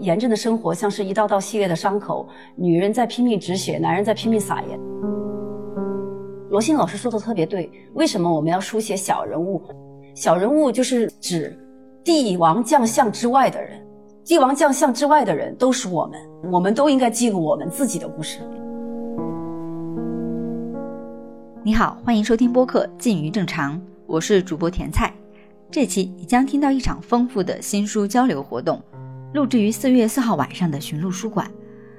严正的生活像是一道道系列的伤口，女人在拼命止血，男人在拼命撒盐。罗欣老师说的特别对，为什么我们要书写小人物？小人物就是指帝王将相之外的人，帝王将相之外的人都是我们，我们都应该记录我们自己的故事。你好，欢迎收听播客《近于正常》，我是主播甜菜。这期你将听到一场丰富的新书交流活动，录制于四月四号晚上的寻路书馆。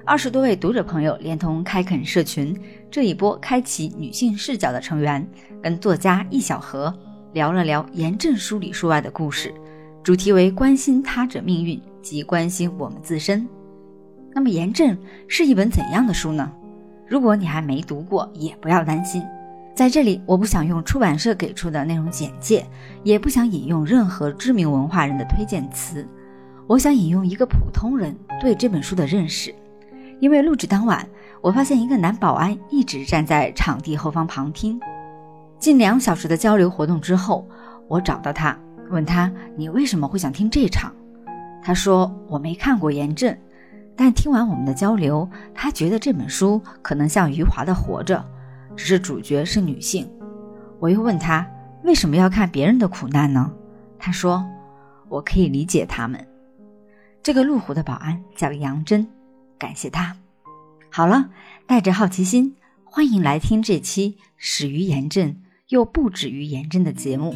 二十多位读者朋友连同开垦社群这一波开启女性视角的成员，跟作家易小荷聊了聊严正书里书外的故事，主题为关心他者命运及关心我们自身。那么严正是一本怎样的书呢？如果你还没读过，也不要担心。在这里，我不想用出版社给出的内容简介，也不想引用任何知名文化人的推荐词，我想引用一个普通人对这本书的认识。因为录制当晚，我发现一个男保安一直站在场地后方旁听。近两小时的交流活动之后，我找到他，问他：“你为什么会想听这场？”他说：“我没看过严正，但听完我们的交流，他觉得这本书可能像余华的《活着》。”只是主角是女性，我又问他为什么要看别人的苦难呢？他说：“我可以理解他们。”这个路虎的保安叫杨真，感谢他。好了，带着好奇心，欢迎来听这期始于严正又不止于严正的节目。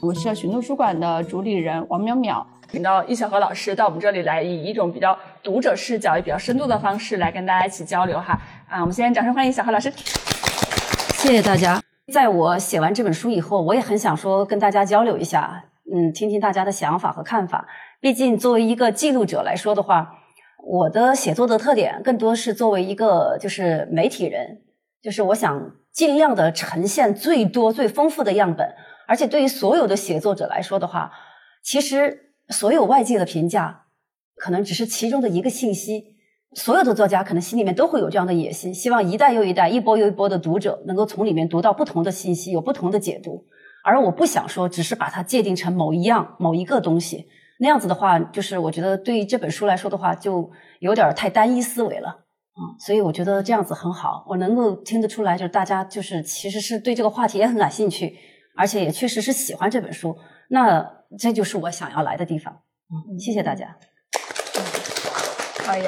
我是寻图书馆的主理人王淼淼。请到易小荷老师到我们这里来，以一种比较读者视角、也比较深度的方式来跟大家一起交流哈。啊，我们先掌声欢迎小何老师。谢谢大家。在我写完这本书以后，我也很想说跟大家交流一下，嗯，听听大家的想法和看法。毕竟作为一个记录者来说的话，我的写作的特点更多是作为一个就是媒体人，就是我想尽量的呈现最多最丰富的样本。而且对于所有的写作者来说的话，其实。所有外界的评价，可能只是其中的一个信息。所有的作家可能心里面都会有这样的野心，希望一代又一代、一波又一波的读者能够从里面读到不同的信息，有不同的解读。而我不想说，只是把它界定成某一样、某一个东西。那样子的话，就是我觉得对于这本书来说的话，就有点太单一思维了啊。所以我觉得这样子很好，我能够听得出来，就是大家就是其实是对这个话题也很感兴趣，而且也确实是喜欢这本书。那。这就是我想要来的地方。嗯，谢谢大家。可以，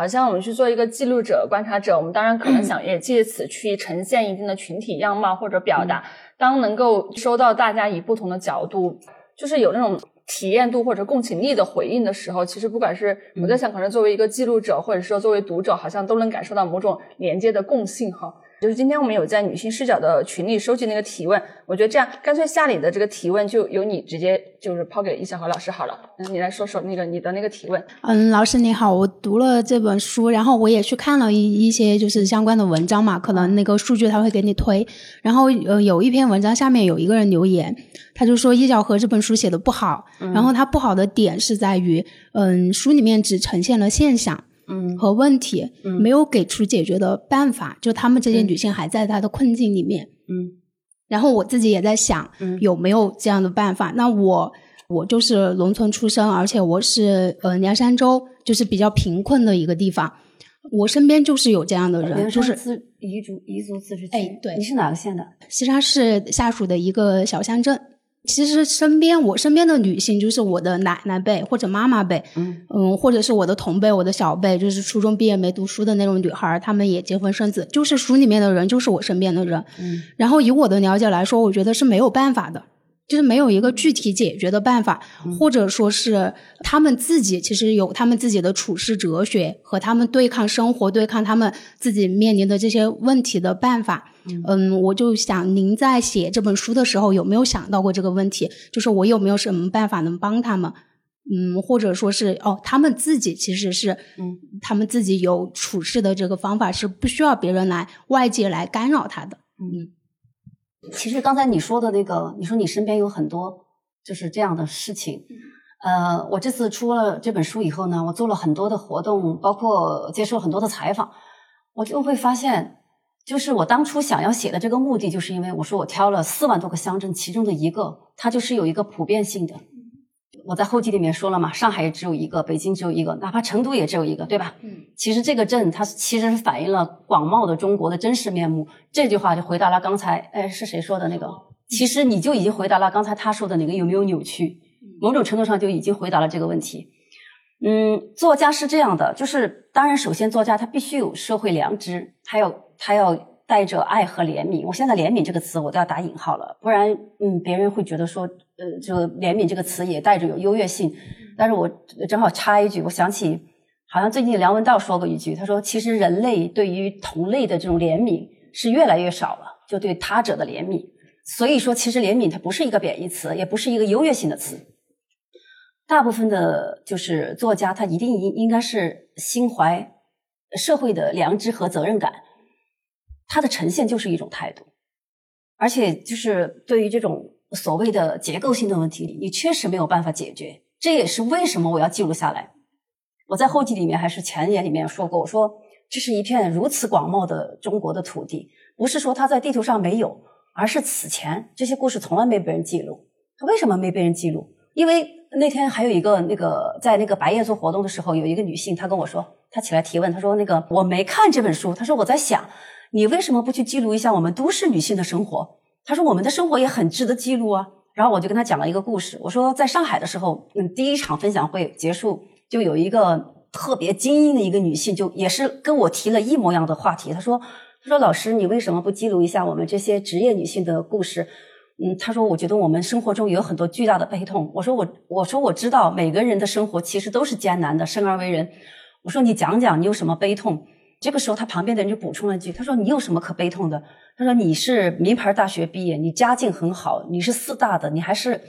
好像我们去做一个记录者、观察者，我们当然可能想也借此去呈现一定的群体样貌或者表达。当能够收到大家以不同的角度，就是有那种体验度或者共情力的回应的时候，其实不管是我在想，可能作为一个记录者，或者说作为读者，好像都能感受到某种连接的共性哈。就是今天我们有在女性视角的群里收集那个提问，我觉得这样干脆下里的这个提问就由你直接就是抛给易小荷老师好了，嗯，你来说说那个你的那个提问。嗯，老师你好，我读了这本书，然后我也去看了一一些就是相关的文章嘛，可能那个数据他会给你推，然后呃有一篇文章下面有一个人留言，他就说易小荷这本书写的不好，然后他不好的点是在于，嗯，书里面只呈现了现象。嗯，和问题，嗯，没有给出解决的办法，就他们这些女性还在她的困境里面，嗯，然后我自己也在想，嗯，有没有这样的办法？那我我就是农村出生，而且我是呃凉山州，就是比较贫困的一个地方，我身边就是有这样的人，就是彝族彝族自治区，哎，对，你是哪个县的？西沙市下属的一个小乡镇。其实身边我身边的女性，就是我的奶奶辈或者妈妈辈，嗯嗯，或者是我的同辈、我的小辈，就是初中毕业没读书的那种女孩，她们也结婚生子，就是书里面的人，就是我身边的人。嗯，然后以我的了解来说，我觉得是没有办法的。就是没有一个具体解决的办法，或者说是他们自己其实有他们自己的处世哲学和他们对抗生活、对抗他们自己面临的这些问题的办法。嗯，我就想您在写这本书的时候有没有想到过这个问题？就是我有没有什么办法能帮他们？嗯，或者说是哦，他们自己其实是嗯，他们自己有处事的这个方法，是不需要别人来外界来干扰他的。嗯。其实刚才你说的那个，你说你身边有很多就是这样的事情。呃，我这次出了这本书以后呢，我做了很多的活动，包括接受很多的采访，我就会发现，就是我当初想要写的这个目的，就是因为我说我挑了四万多个乡镇，其中的一个，它就是有一个普遍性的。我在后记里面说了嘛，上海也只有一个，北京只有一个，哪怕成都也只有一个，对吧？嗯，其实这个镇它其实是反映了广袤的中国的真实面目。这句话就回答了刚才，哎，是谁说的那个？其实你就已经回答了刚才他说的那个有没有扭曲，某种程度上就已经回答了这个问题。嗯，作家是这样的，就是当然，首先作家他必须有社会良知，还有他要带着爱和怜悯。我现在“怜悯”这个词我都要打引号了，不然，嗯，别人会觉得说，呃，就“怜悯”这个词也带着有优越性。但是我正好插一句，我想起好像最近梁文道说过一句，他说：“其实人类对于同类的这种怜悯是越来越少了，就对他者的怜悯。所以说，其实怜悯它不是一个贬义词，也不是一个优越性的词。”大部分的，就是作家，他一定应应该是心怀社会的良知和责任感，它的呈现就是一种态度，而且就是对于这种所谓的结构性的问题，你确实没有办法解决。这也是为什么我要记录下来。我在后记里面还是前言里面说过，我说这是一片如此广袤的中国的土地，不是说它在地图上没有，而是此前这些故事从来没被人记录。它为什么没被人记录？因为。那天还有一个那个在那个白夜做活动的时候，有一个女性，她跟我说，她起来提问，她说：“那个我没看这本书，她说我在想，你为什么不去记录一下我们都市女性的生活？她说我们的生活也很值得记录啊。”然后我就跟她讲了一个故事，我说在上海的时候，嗯，第一场分享会结束，就有一个特别精英的一个女性，就也是跟我提了一模一样的话题，她说：“她说老师，你为什么不记录一下我们这些职业女性的故事？”嗯，她说：“我觉得我们生活中有很多巨大的悲痛。”我说：“我我说我知道每个人的生活其实都是艰难的，生而为人。”我说：“你讲讲你有什么悲痛？”这个时候，他旁边的人就补充了一句：“他说你有什么可悲痛的？他说你是名牌大学毕业，你家境很好，你是四大的，你还是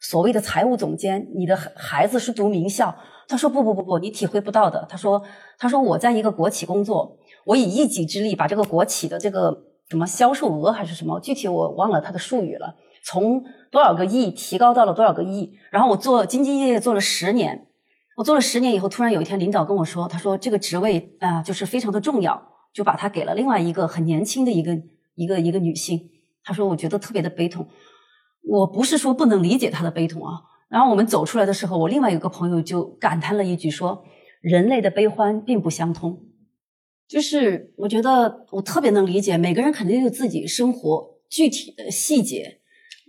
所谓的财务总监，你的孩子是读名校。”他说：“不不不不，你体会不到的。”他说：“他说我在一个国企工作，我以一己之力把这个国企的这个。”什么销售额还是什么？具体我忘了它的术语了。从多少个亿提高到了多少个亿？然后我做兢兢业业做了十年，我做了十年以后，突然有一天领导跟我说，他说这个职位啊就是非常的重要，就把他给了另外一个很年轻的一个一个一个女性。他说我觉得特别的悲痛。我不是说不能理解他的悲痛啊。然后我们走出来的时候，我另外一个朋友就感叹了一句说：人类的悲欢并不相通。就是我觉得我特别能理解，每个人肯定有自己生活具体的细节。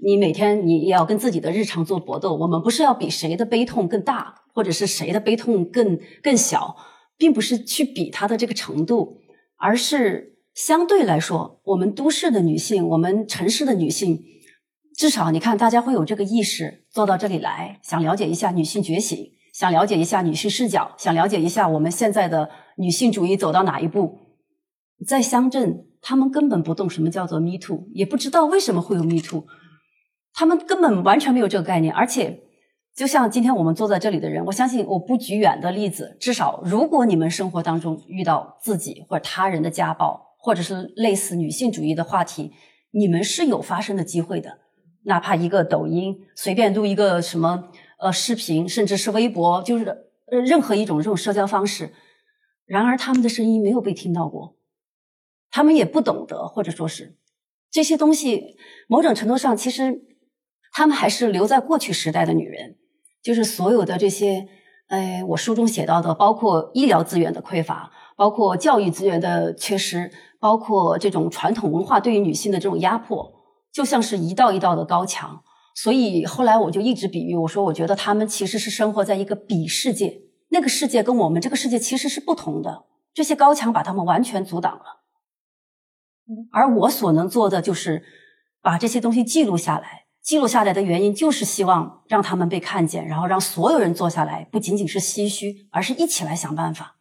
你每天你也要跟自己的日常做搏斗。我们不是要比谁的悲痛更大，或者是谁的悲痛更更小，并不是去比他的这个程度，而是相对来说，我们都市的女性，我们城市的女性，至少你看大家会有这个意识，坐到这里来，想了解一下女性觉醒。想了解一下女性视角，想了解一下我们现在的女性主义走到哪一步？在乡镇，他们根本不懂什么叫做 “me too”，也不知道为什么会有 “me too”，他们根本完全没有这个概念。而且，就像今天我们坐在这里的人，我相信我不举远的例子，至少如果你们生活当中遇到自己或者他人的家暴，或者是类似女性主义的话题，你们是有发生的机会的。哪怕一个抖音随便录一个什么。呃，视频甚至是微博，就是呃任何一种这种社交方式。然而，他们的声音没有被听到过，他们也不懂得，或者说是这些东西，某种程度上，其实他们还是留在过去时代的女人。就是所有的这些，哎，我书中写到的，包括医疗资源的匮乏，包括教育资源的缺失，包括这种传统文化对于女性的这种压迫，就像是一道一道的高墙。所以后来我就一直比喻，我说我觉得他们其实是生活在一个比世界，那个世界跟我们这个世界其实是不同的。这些高墙把他们完全阻挡了，而我所能做的就是把这些东西记录下来。记录下来的原因就是希望让他们被看见，然后让所有人坐下来，不仅仅是唏嘘，而是一起来想办法。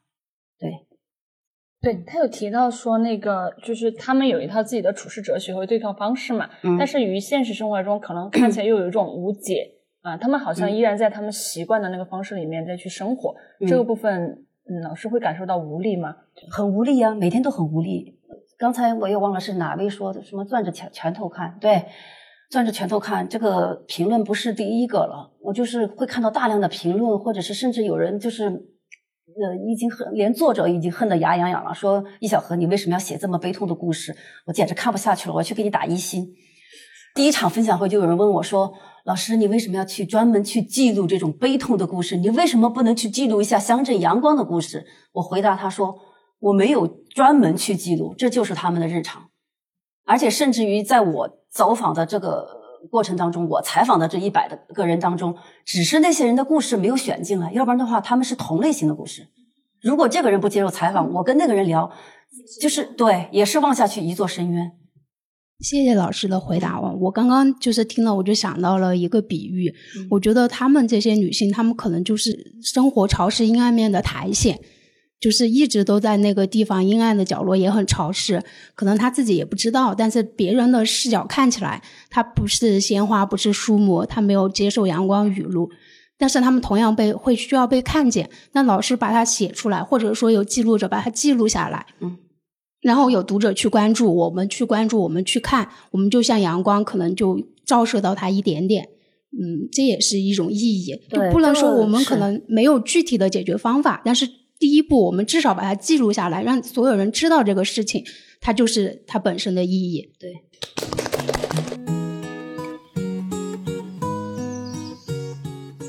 对。对他有提到说，那个就是他们有一套自己的处事哲学和对抗方式嘛，但是于现实生活中可能看起来又有一种无解啊，他们好像依然在他们习惯的那个方式里面再去生活，这个部分，嗯，老师会感受到无力吗？很无力啊，每天都很无力。刚才我也忘了是哪位说的，什么攥着拳拳头看，对，攥着拳头看，这个评论不是第一个了，我就是会看到大量的评论，或者是甚至有人就是。呃，已经恨，连作者已经恨得牙痒痒了。说易小河，你为什么要写这么悲痛的故事？我简直看不下去了，我要去给你打一星。第一场分享会就有人问我说：“老师，你为什么要去专门去记录这种悲痛的故事？你为什么不能去记录一下乡镇阳光的故事？”我回答他说：“我没有专门去记录，这就是他们的日常。而且甚至于在我走访的这个过程当中，我采访的这一百的个人当中，只是那些人的故事没有选进来，要不然的话，他们是同类型的故事。如果这个人不接受采访，我跟那个人聊，就是对，也是望下去一座深渊。”谢谢老师的回答。我我刚刚就是听了，我就想到了一个比喻。我觉得她们这些女性，她们可能就是生活潮湿阴暗面的苔藓，就是一直都在那个地方阴暗的角落，也很潮湿。可能他自己也不知道，但是别人的视角看起来，他不是鲜花，不是树木，他没有接受阳光雨露，但是他们同样被会需要被看见。那老师把它写出来，或者说有记录者把它记录下来，嗯。然后有读者去关注，我们去关注，我们去看，我们就像阳光，可能就照射到它一点点。嗯，这也是一种意义。就不能说我们可能没有具体的解决方法，但是第一步，我们至少把它记录下来，让所有人知道这个事情，它就是它本身的意义。对。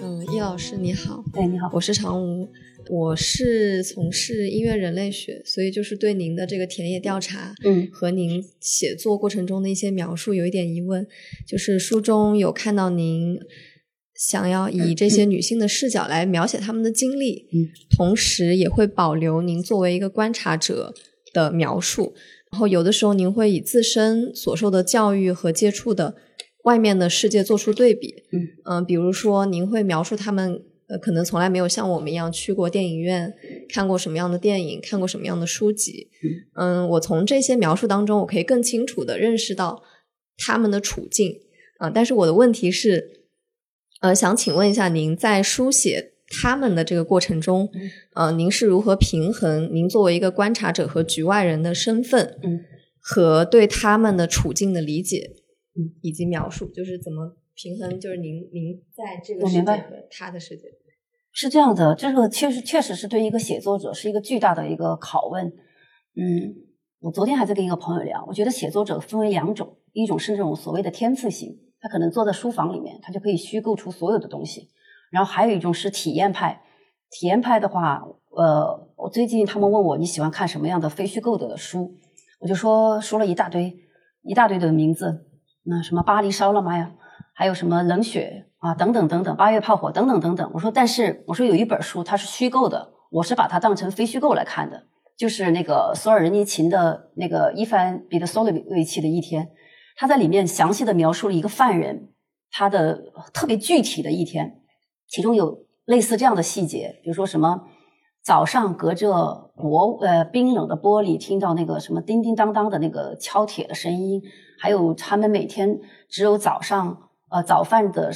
嗯，易老师你好。哎，你好，我是常吴。我是从事音乐人类学，所以就是对您的这个田野调查，嗯，和您写作过程中的一些描述有一点疑问。就是书中有看到您想要以这些女性的视角来描写她们的经历，嗯，同时也会保留您作为一个观察者的描述。然后有的时候您会以自身所受的教育和接触的外面的世界做出对比，嗯嗯，比如说您会描述他们。呃，可能从来没有像我们一样去过电影院，看过什么样的电影，看过什么样的书籍。嗯，我从这些描述当中，我可以更清楚的认识到他们的处境啊。但是我的问题是，呃，想请问一下，您在书写他们的这个过程中，呃，您是如何平衡您作为一个观察者和局外人的身份，嗯，和对他们的处境的理解，嗯，以及描述，就是怎么？平衡就是您，您在这个世界和他的世界是这样的。这个确实确实是对一个写作者是一个巨大的一个拷问。嗯，我昨天还在跟一个朋友聊，我觉得写作者分为两种，一种是那种所谓的天赋型，他可能坐在书房里面，他就可以虚构出所有的东西；然后还有一种是体验派。体验派的话，呃，我最近他们问我你喜欢看什么样的非虚构的书，我就说说了一大堆，一大堆的名字，那什么巴黎烧了吗呀？还有什么冷血啊，等等等等，八月炮火等等等等。我说，但是我说有一本书它是虚构的，我是把它当成非虚构来看的，就是那个索尔仁尼琴的那个伊凡彼得索洛维奇的一天，他在里面详细的描述了一个犯人他的特别具体的一天，其中有类似这样的细节，比如说什么早上隔着薄呃冰冷的玻璃听到那个什么叮叮当当的那个敲铁的声音，还有他们每天只有早上。呃，早饭的，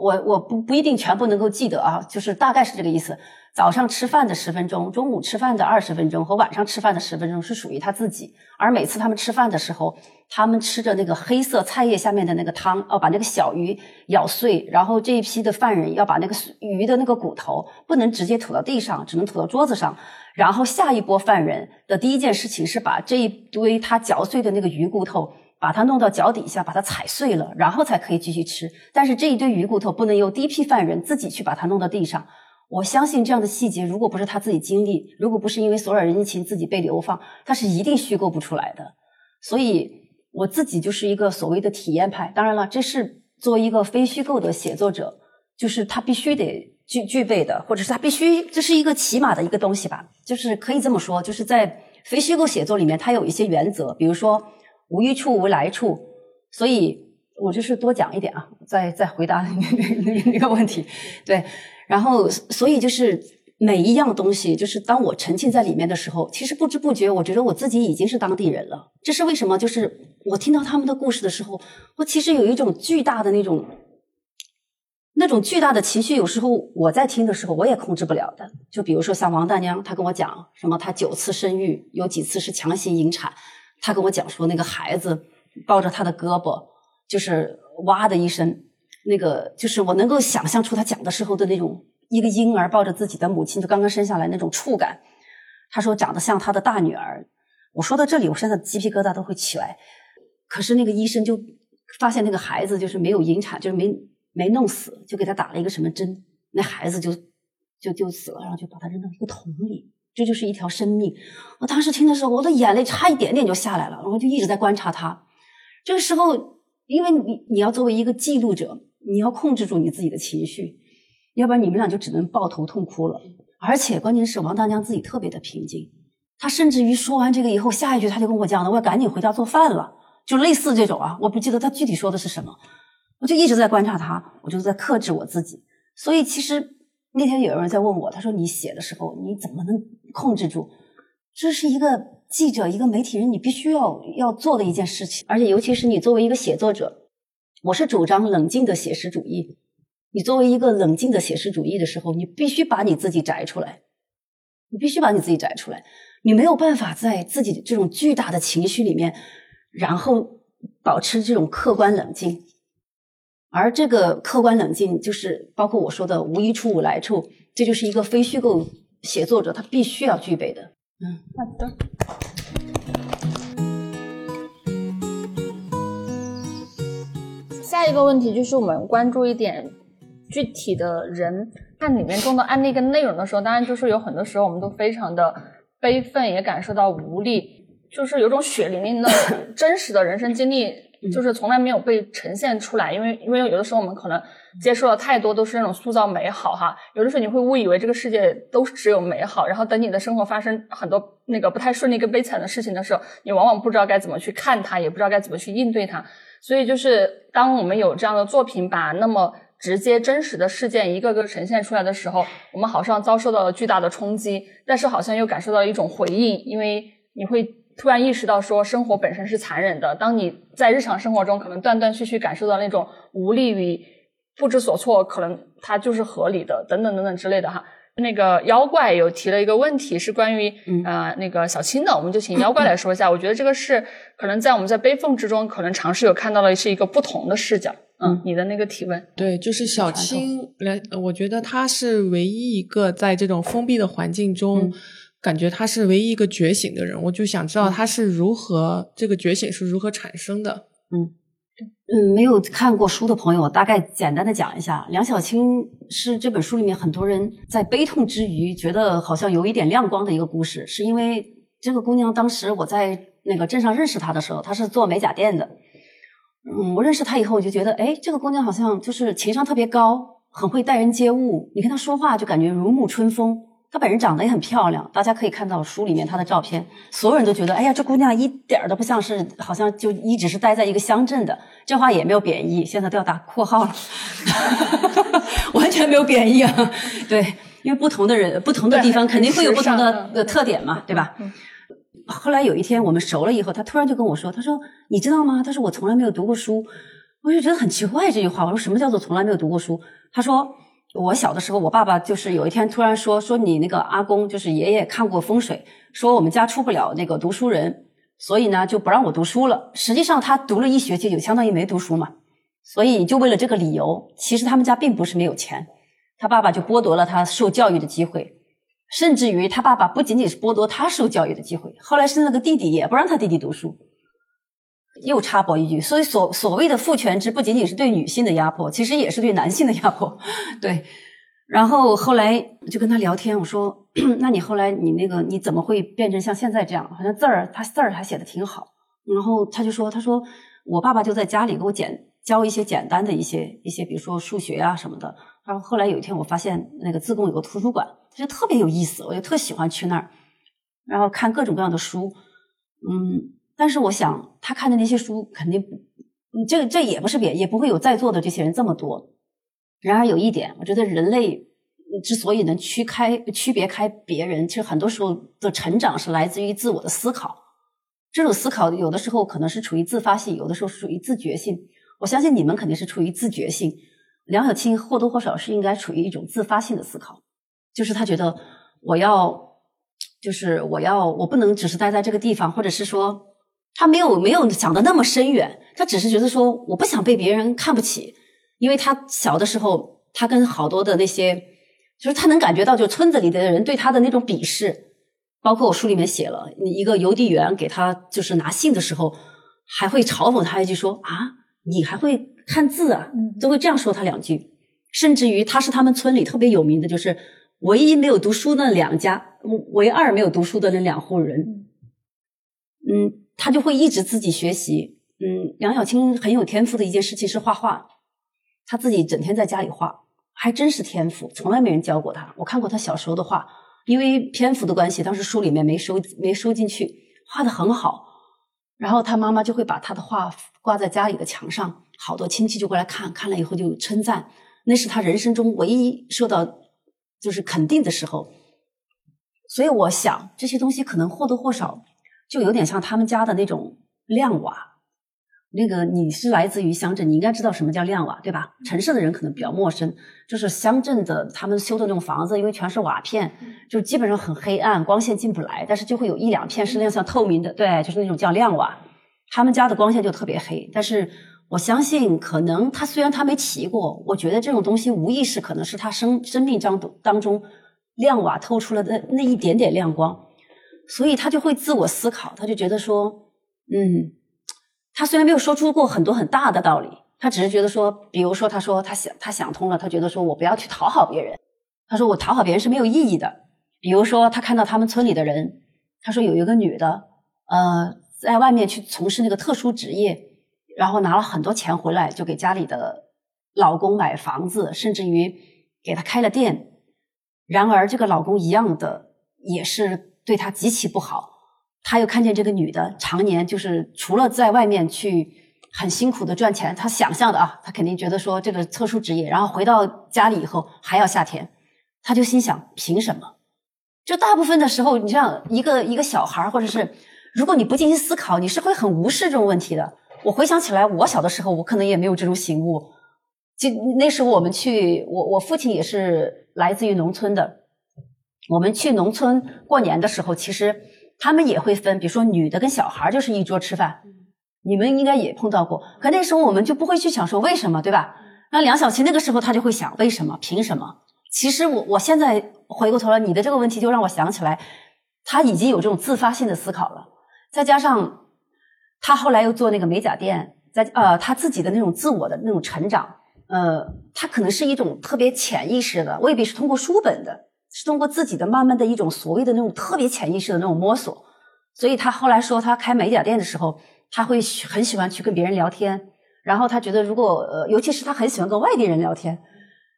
我我不不一定全部能够记得啊，就是大概是这个意思。早上吃饭的十分钟，中午吃饭的二十分钟和晚上吃饭的十分钟是属于他自己。而每次他们吃饭的时候，他们吃着那个黑色菜叶下面的那个汤，哦把那个小鱼咬碎，然后这一批的犯人要把那个鱼的那个骨头不能直接吐到地上，只能吐到桌子上。然后下一波犯人的第一件事情是把这一堆他嚼碎的那个鱼骨头。把它弄到脚底下，把它踩碎了，然后才可以继续吃。但是这一堆鱼骨头不能由第一批犯人自己去把它弄到地上。我相信这样的细节，如果不是他自己经历，如果不是因为索尔仁尼琴自己被流放，他是一定虚构不出来的。所以我自己就是一个所谓的体验派。当然了，这是作为一个非虚构的写作者，就是他必须得具具备的，或者是他必须这是一个起码的一个东西吧。就是可以这么说，就是在非虚构写作里面，它有一些原则，比如说。无一处无来处，所以我就是多讲一点啊，再再回答 那那那个问题。对，然后所以就是每一样东西，就是当我沉浸在里面的时候，其实不知不觉，我觉得我自己已经是当地人了。这是为什么？就是我听到他们的故事的时候，我其实有一种巨大的那种那种巨大的情绪。有时候我在听的时候，我也控制不了的。就比如说像王大娘，她跟我讲什么，她九次生育，有几次是强行引产。他跟我讲说，那个孩子抱着他的胳膊，就是哇的一声，那个就是我能够想象出他讲的时候的那种一个婴儿抱着自己的母亲，就刚刚生下来那种触感。他说长得像他的大女儿。我说到这里，我现在鸡皮疙瘩都会起来。可是那个医生就发现那个孩子就是没有引产，就是没没弄死，就给他打了一个什么针，那孩子就就就死了，然后就把他扔到一个桶里。这就是一条生命。我当时听的时候，我的眼泪差一点点就下来了，然后就一直在观察他。这个时候，因为你你要作为一个记录者，你要控制住你自己的情绪，要不然你们俩就只能抱头痛哭了。而且关键是王大娘自己特别的平静，她甚至于说完这个以后，下一句她就跟我讲了：“我要赶紧回家做饭了。”就类似这种啊，我不记得她具体说的是什么。我就一直在观察她，我就在克制我自己。所以其实那天有人在问我，他说：“你写的时候你怎么能控制住？”这是一个记者、一个媒体人，你必须要要做的一件事情。而且尤其是你作为一个写作者，我是主张冷静的写实主义。你作为一个冷静的写实主义的时候，你必须把你自己摘出来，你必须把你自己摘出来。你没有办法在自己这种巨大的情绪里面，然后保持这种客观冷静。而这个客观冷静，就是包括我说的“无一处无来处”，这就是一个非虚构写作者他必须要具备的。嗯，好的。下一个问题就是我们关注一点。具体的人看里面中的案例跟内容的时候，当然就是有很多时候我们都非常的悲愤，也感受到无力，就是有种血淋淋的真实的人生经历，就是从来没有被呈现出来。因为因为有的时候我们可能接受了太多都是那种塑造美好哈，有的时候你会误以为这个世界都只有美好，然后等你的生活发生很多那个不太顺利跟悲惨的事情的时候，你往往不知道该怎么去看它，也不知道该怎么去应对它。所以就是当我们有这样的作品把那么。直接真实的事件一个个呈现出来的时候，我们好像遭受到了巨大的冲击，但是好像又感受到了一种回应，因为你会突然意识到说生活本身是残忍的。当你在日常生活中可能断断续续感受到那种无力与不知所措，可能它就是合理的，等等等等之类的哈。那个妖怪有提了一个问题，是关于呃那个小青的，我们就请妖怪来说一下。我觉得这个是可能在我们在悲愤之中，可能尝试有看到的是一个不同的视角。嗯，你的那个提问，对，就是小青来，我觉得他是唯一一个在这种封闭的环境中，感觉他是唯一一个觉醒的人。我就想知道他是如何这个觉醒是如何产生的。嗯，嗯，没有看过书的朋友，大概简单的讲一下，梁小青是这本书里面很多人在悲痛之余觉得好像有一点亮光的一个故事，是因为这个姑娘当时我在那个镇上认识她的时候，她是做美甲店的。嗯，我认识她以后，我就觉得，哎，这个姑娘好像就是情商特别高，很会待人接物。你跟她说话就感觉如沐春风。她本人长得也很漂亮，大家可以看到书里面她的照片，所有人都觉得，哎呀，这姑娘一点都不像是，好像就一直是待在一个乡镇的。这话也没有贬义，现在都要打括号了，完全没有贬义啊。对，因为不同的人、不同的地方肯定会有不同的特点嘛，对吧？后来有一天我们熟了以后，她突然就跟我说：“她说你知道吗？她说我从来没有读过书。”我就觉得很奇怪这句话。我说什么叫做从来没有读过书？她说我小的时候，我爸爸就是有一天突然说说你那个阿公就是爷爷看过风水，说我们家出不了那个读书人，所以呢就不让我读书了。实际上他读了一学期就相当于没读书嘛。所以就为了这个理由，其实他们家并不是没有钱，他爸爸就剥夺了他受教育的机会。甚至于他爸爸不仅仅是剥夺他受教育的机会，后来是那个弟弟也不让他弟弟读书。又插播一句，所以所所谓的父权制不仅仅是对女性的压迫，其实也是对男性的压迫。对，然后后来就跟他聊天，我说：“ 那你后来你那个你怎么会变成像现在这样？好像字儿他字儿还写的挺好。”然后他就说：“他说我爸爸就在家里给我简教一些简单的一些一些，比如说数学啊什么的。”然后后来有一天我发现那个自贡有个图书馆。他就特别有意思，我就特喜欢去那儿，然后看各种各样的书，嗯，但是我想他看的那些书肯定，嗯，这这也不是别，也不会有在座的这些人这么多。然而有一点，我觉得人类之所以能区开区别开别人，其实很多时候的成长是来自于自我的思考。这种思考有的时候可能是处于自发性，有的时候属于自觉性。我相信你们肯定是处于自觉性，梁小青或多或少是应该处于一种自发性的思考。就是他觉得我要，就是我要，我不能只是待在这个地方，或者是说他没有没有想的那么深远，他只是觉得说我不想被别人看不起，因为他小的时候，他跟好多的那些就是他能感觉到，就村子里的人对他的那种鄙视。包括我书里面写了，一个邮递员给他就是拿信的时候，还会嘲讽他一句说：“啊，你还会看字啊？”都会这样说他两句。甚至于他是他们村里特别有名的，就是唯一没有读书的两家，唯二没有读书的那两户人。嗯，他就会一直自己学习。嗯，梁小青很有天赋的一件事情是画画，他自己整天在家里画，还真是天赋，从来没人教过他。我看过他小时候的画。因为篇幅的关系，当时书里面没收没收进去，画的很好。然后他妈妈就会把他的画挂在家里的墙上，好多亲戚就过来看，看了以后就称赞，那是他人生中唯一受到就是肯定的时候。所以我想这些东西可能或多或少就有点像他们家的那种亮瓦。那个你是来自于乡镇，你应该知道什么叫亮瓦，对吧？城市的人可能比较陌生。就是乡镇的他们修的那种房子，因为全是瓦片，就基本上很黑暗，光线进不来。但是就会有一两片是那像透明的，对，就是那种叫亮瓦。他们家的光线就特别黑。但是我相信，可能他虽然他没提过，我觉得这种东西无意识可能是他生生命当中当中亮瓦透出了的那一点点亮光，所以他就会自我思考，他就觉得说，嗯。他虽然没有说出过很多很大的道理，他只是觉得说，比如说，他说他想他想通了，他觉得说我不要去讨好别人。他说我讨好别人是没有意义的。比如说，他看到他们村里的人，他说有一个女的，呃，在外面去从事那个特殊职业，然后拿了很多钱回来，就给家里的老公买房子，甚至于给他开了店。然而，这个老公一样的也是对他极其不好。他又看见这个女的常年就是除了在外面去很辛苦的赚钱，他想象的啊，他肯定觉得说这个特殊职业，然后回到家里以后还要下田，他就心想凭什么？就大部分的时候，你像一个一个小孩或者是如果你不进行思考，你是会很无视这种问题的。我回想起来，我小的时候我可能也没有这种醒悟。就那时候我们去，我我父亲也是来自于农村的，我们去农村过年的时候，其实。他们也会分，比如说女的跟小孩就是一桌吃饭，你们应该也碰到过。可那时候我们就不会去想说为什么，对吧？那梁小琪那个时候他就会想为什么，凭什么？其实我我现在回过头来，你的这个问题就让我想起来，他已经有这种自发性的思考了。再加上他后来又做那个美甲店，在呃他自己的那种自我的那种成长，呃，他可能是一种特别潜意识的，未必是通过书本的。是通过自己的慢慢的一种所谓的那种特别潜意识的那种摸索，所以他后来说他开美甲店的时候，他会很喜欢去跟别人聊天，然后他觉得如果呃，尤其是他很喜欢跟外地人聊天，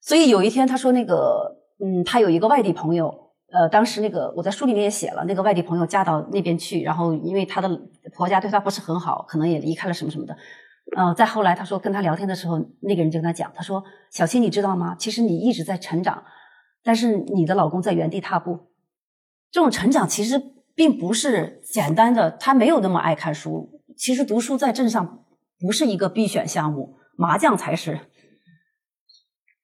所以有一天他说那个嗯，他有一个外地朋友，呃，当时那个我在书里面也写了，那个外地朋友嫁到那边去，然后因为她的婆家对她不是很好，可能也离开了什么什么的，呃，再后来他说跟他聊天的时候，那个人就跟他讲，他说小青你知道吗？其实你一直在成长。但是你的老公在原地踏步，这种成长其实并不是简单的。他没有那么爱看书，其实读书在镇上不是一个必选项目，麻将才是。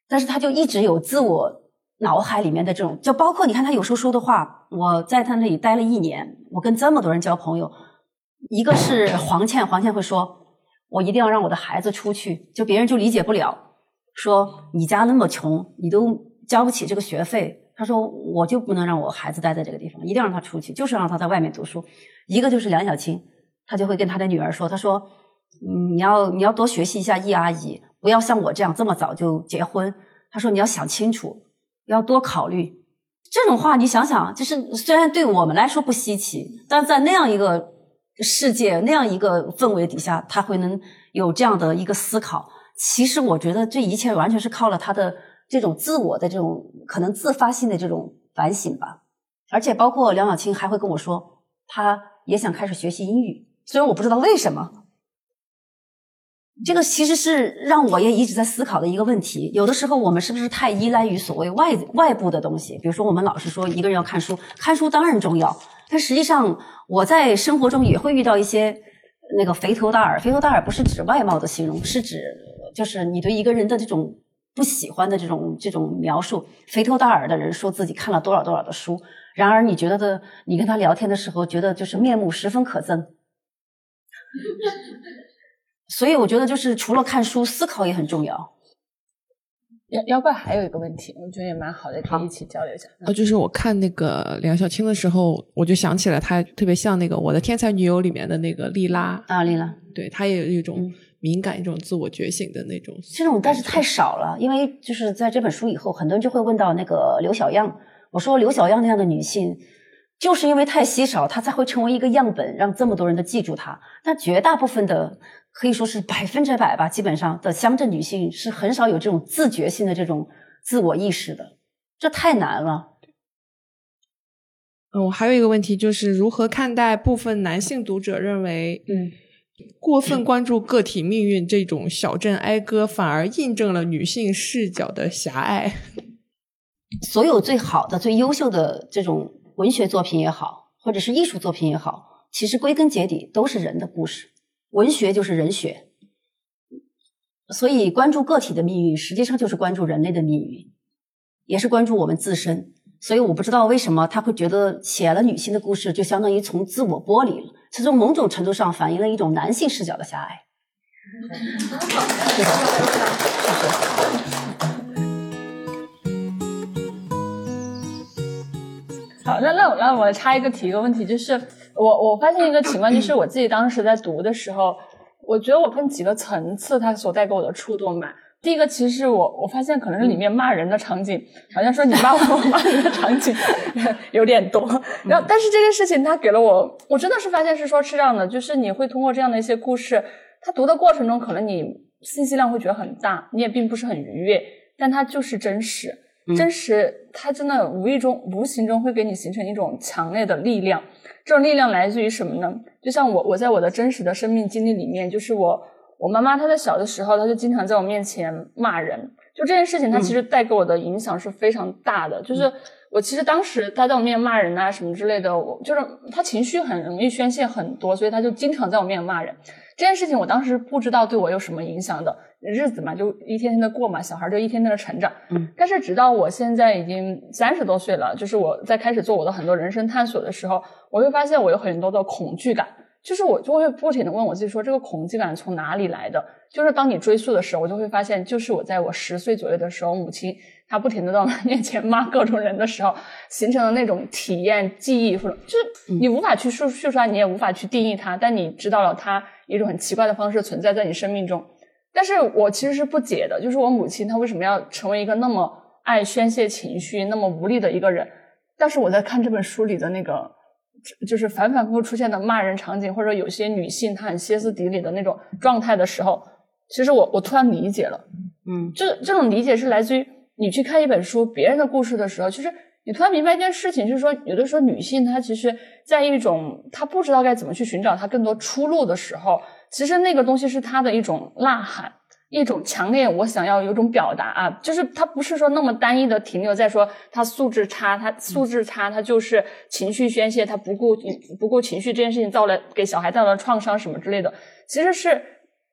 但是他就一直有自我脑海里面的这种，就包括你看他有时候说的话。我在他那里待了一年，我跟这么多人交朋友，一个是黄倩，黄倩会说，我一定要让我的孩子出去，就别人就理解不了，说你家那么穷，你都。交不起这个学费，他说我就不能让我孩子待在这个地方，一定让他出去，就是让他在外面读书。一个就是梁小青，他就会跟他的女儿说，他说，你要你要多学习一下易阿姨，不要像我这样这么早就结婚。他说你要想清楚，要多考虑。这种话你想想，就是虽然对我们来说不稀奇，但在那样一个世界、那样一个氛围底下，他会能有这样的一个思考。其实我觉得这一切完全是靠了他的。这种自我的这种可能自发性的这种反省吧，而且包括梁小青还会跟我说，他也想开始学习英语，虽然我不知道为什么。这个其实是让我也一直在思考的一个问题。有的时候我们是不是太依赖于所谓外外部的东西？比如说我们老是说一个人要看书，看书当然重要，但实际上我在生活中也会遇到一些那个肥头大耳。肥头大耳不是指外貌的形容，是指就是你对一个人的这种。不喜欢的这种这种描述，肥头大耳的人说自己看了多少多少的书，然而你觉得的，你跟他聊天的时候，觉得就是面目十分可憎。所以我觉得就是除了看书，思考也很重要。妖妖怪还有一个问题，我觉得也蛮好的，可以一起交流一下。哦，就是我看那个梁小青的时候，我就想起来她特别像那个《我的天才女友》里面的那个莉拉啊，莉拉，对她也有一种敏感、一种自我觉醒的那种。这种但是太少了，因为就是在这本书以后，很多人就会问到那个刘小样。我说刘小样那样的女性，就是因为太稀少，她才会成为一个样本，让这么多人都记住她。但绝大部分的。可以说是百分之百吧，基本上的乡镇女性是很少有这种自觉性的这种自我意识的，这太难了。嗯，我还有一个问题就是如何看待部分男性读者认为，嗯，过分关注个体命运这种小镇哀歌，反而印证了女性视角的狭隘。所有最好的、最优秀的这种文学作品也好，或者是艺术作品也好，其实归根结底都是人的故事。文学就是人学，所以关注个体的命运，实际上就是关注人类的命运，也是关注我们自身。所以我不知道为什么他会觉得写了女性的故事，就相当于从自我剥离了，其从某种程度上反映了一种男性视角的狭隘。好，那那那我插一个提一个问题，就是。我我发现一个情况，就是我自己当时在读的时候，我觉得我分几个层次，它所带给我的触动吧。第一个，其实我我发现可能是里面骂人的场景，好像说你骂我我 骂你的场景有点多。然后，但是这件事情它给了我，我真的是发现是说是这样的，就是你会通过这样的一些故事，它读的过程中，可能你信息量会觉得很大，你也并不是很愉悦，但它就是真实，真实，它真的无意中、无形中会给你形成一种强烈的力量。这种力量来自于什么呢？就像我，我在我的真实的生命经历里面，就是我，我妈妈她在小的时候，她就经常在我面前骂人。就这件事情，她其实带给我的影响是非常大的。就是我其实当时她在我面前骂人啊什么之类的，我就是她情绪很容易宣泄很多，所以她就经常在我面前骂人。这件事情我当时不知道对我有什么影响的。日子嘛，就一天天的过嘛，小孩就一天天的成长。嗯，但是直到我现在已经三十多岁了，就是我在开始做我的很多人生探索的时候，我会发现我有很多的恐惧感，就是我就会不停的问我自己说，这个恐惧感从哪里来的？就是当你追溯的时候，我就会发现，就是我在我十岁左右的时候，母亲她不停的到我面前骂各种人的时候，形成的那种体验记忆，或者就是你无法去述述出来，你也无法去定义它，但你知道了它一种很奇怪的方式存在在你生命中。但是我其实是不解的，就是我母亲她为什么要成为一个那么爱宣泄情绪、那么无力的一个人？但是我在看这本书里的那个，就是反反复复出现的骂人场景，或者有些女性她很歇斯底里的那种状态的时候，其实我我突然理解了，嗯，这这种理解是来自于你去看一本书别人的故事的时候，其实你突然明白一件事情，就是说有的时候女性她其实在一种她不知道该怎么去寻找她更多出路的时候。其实那个东西是她的一种呐喊，一种强烈，我想要有种表达啊，就是他不是说那么单一的停留在说他素质差，他素质差，他就是情绪宣泄，他不顾不顾情绪这件事情造了给小孩带来创伤什么之类的。其实是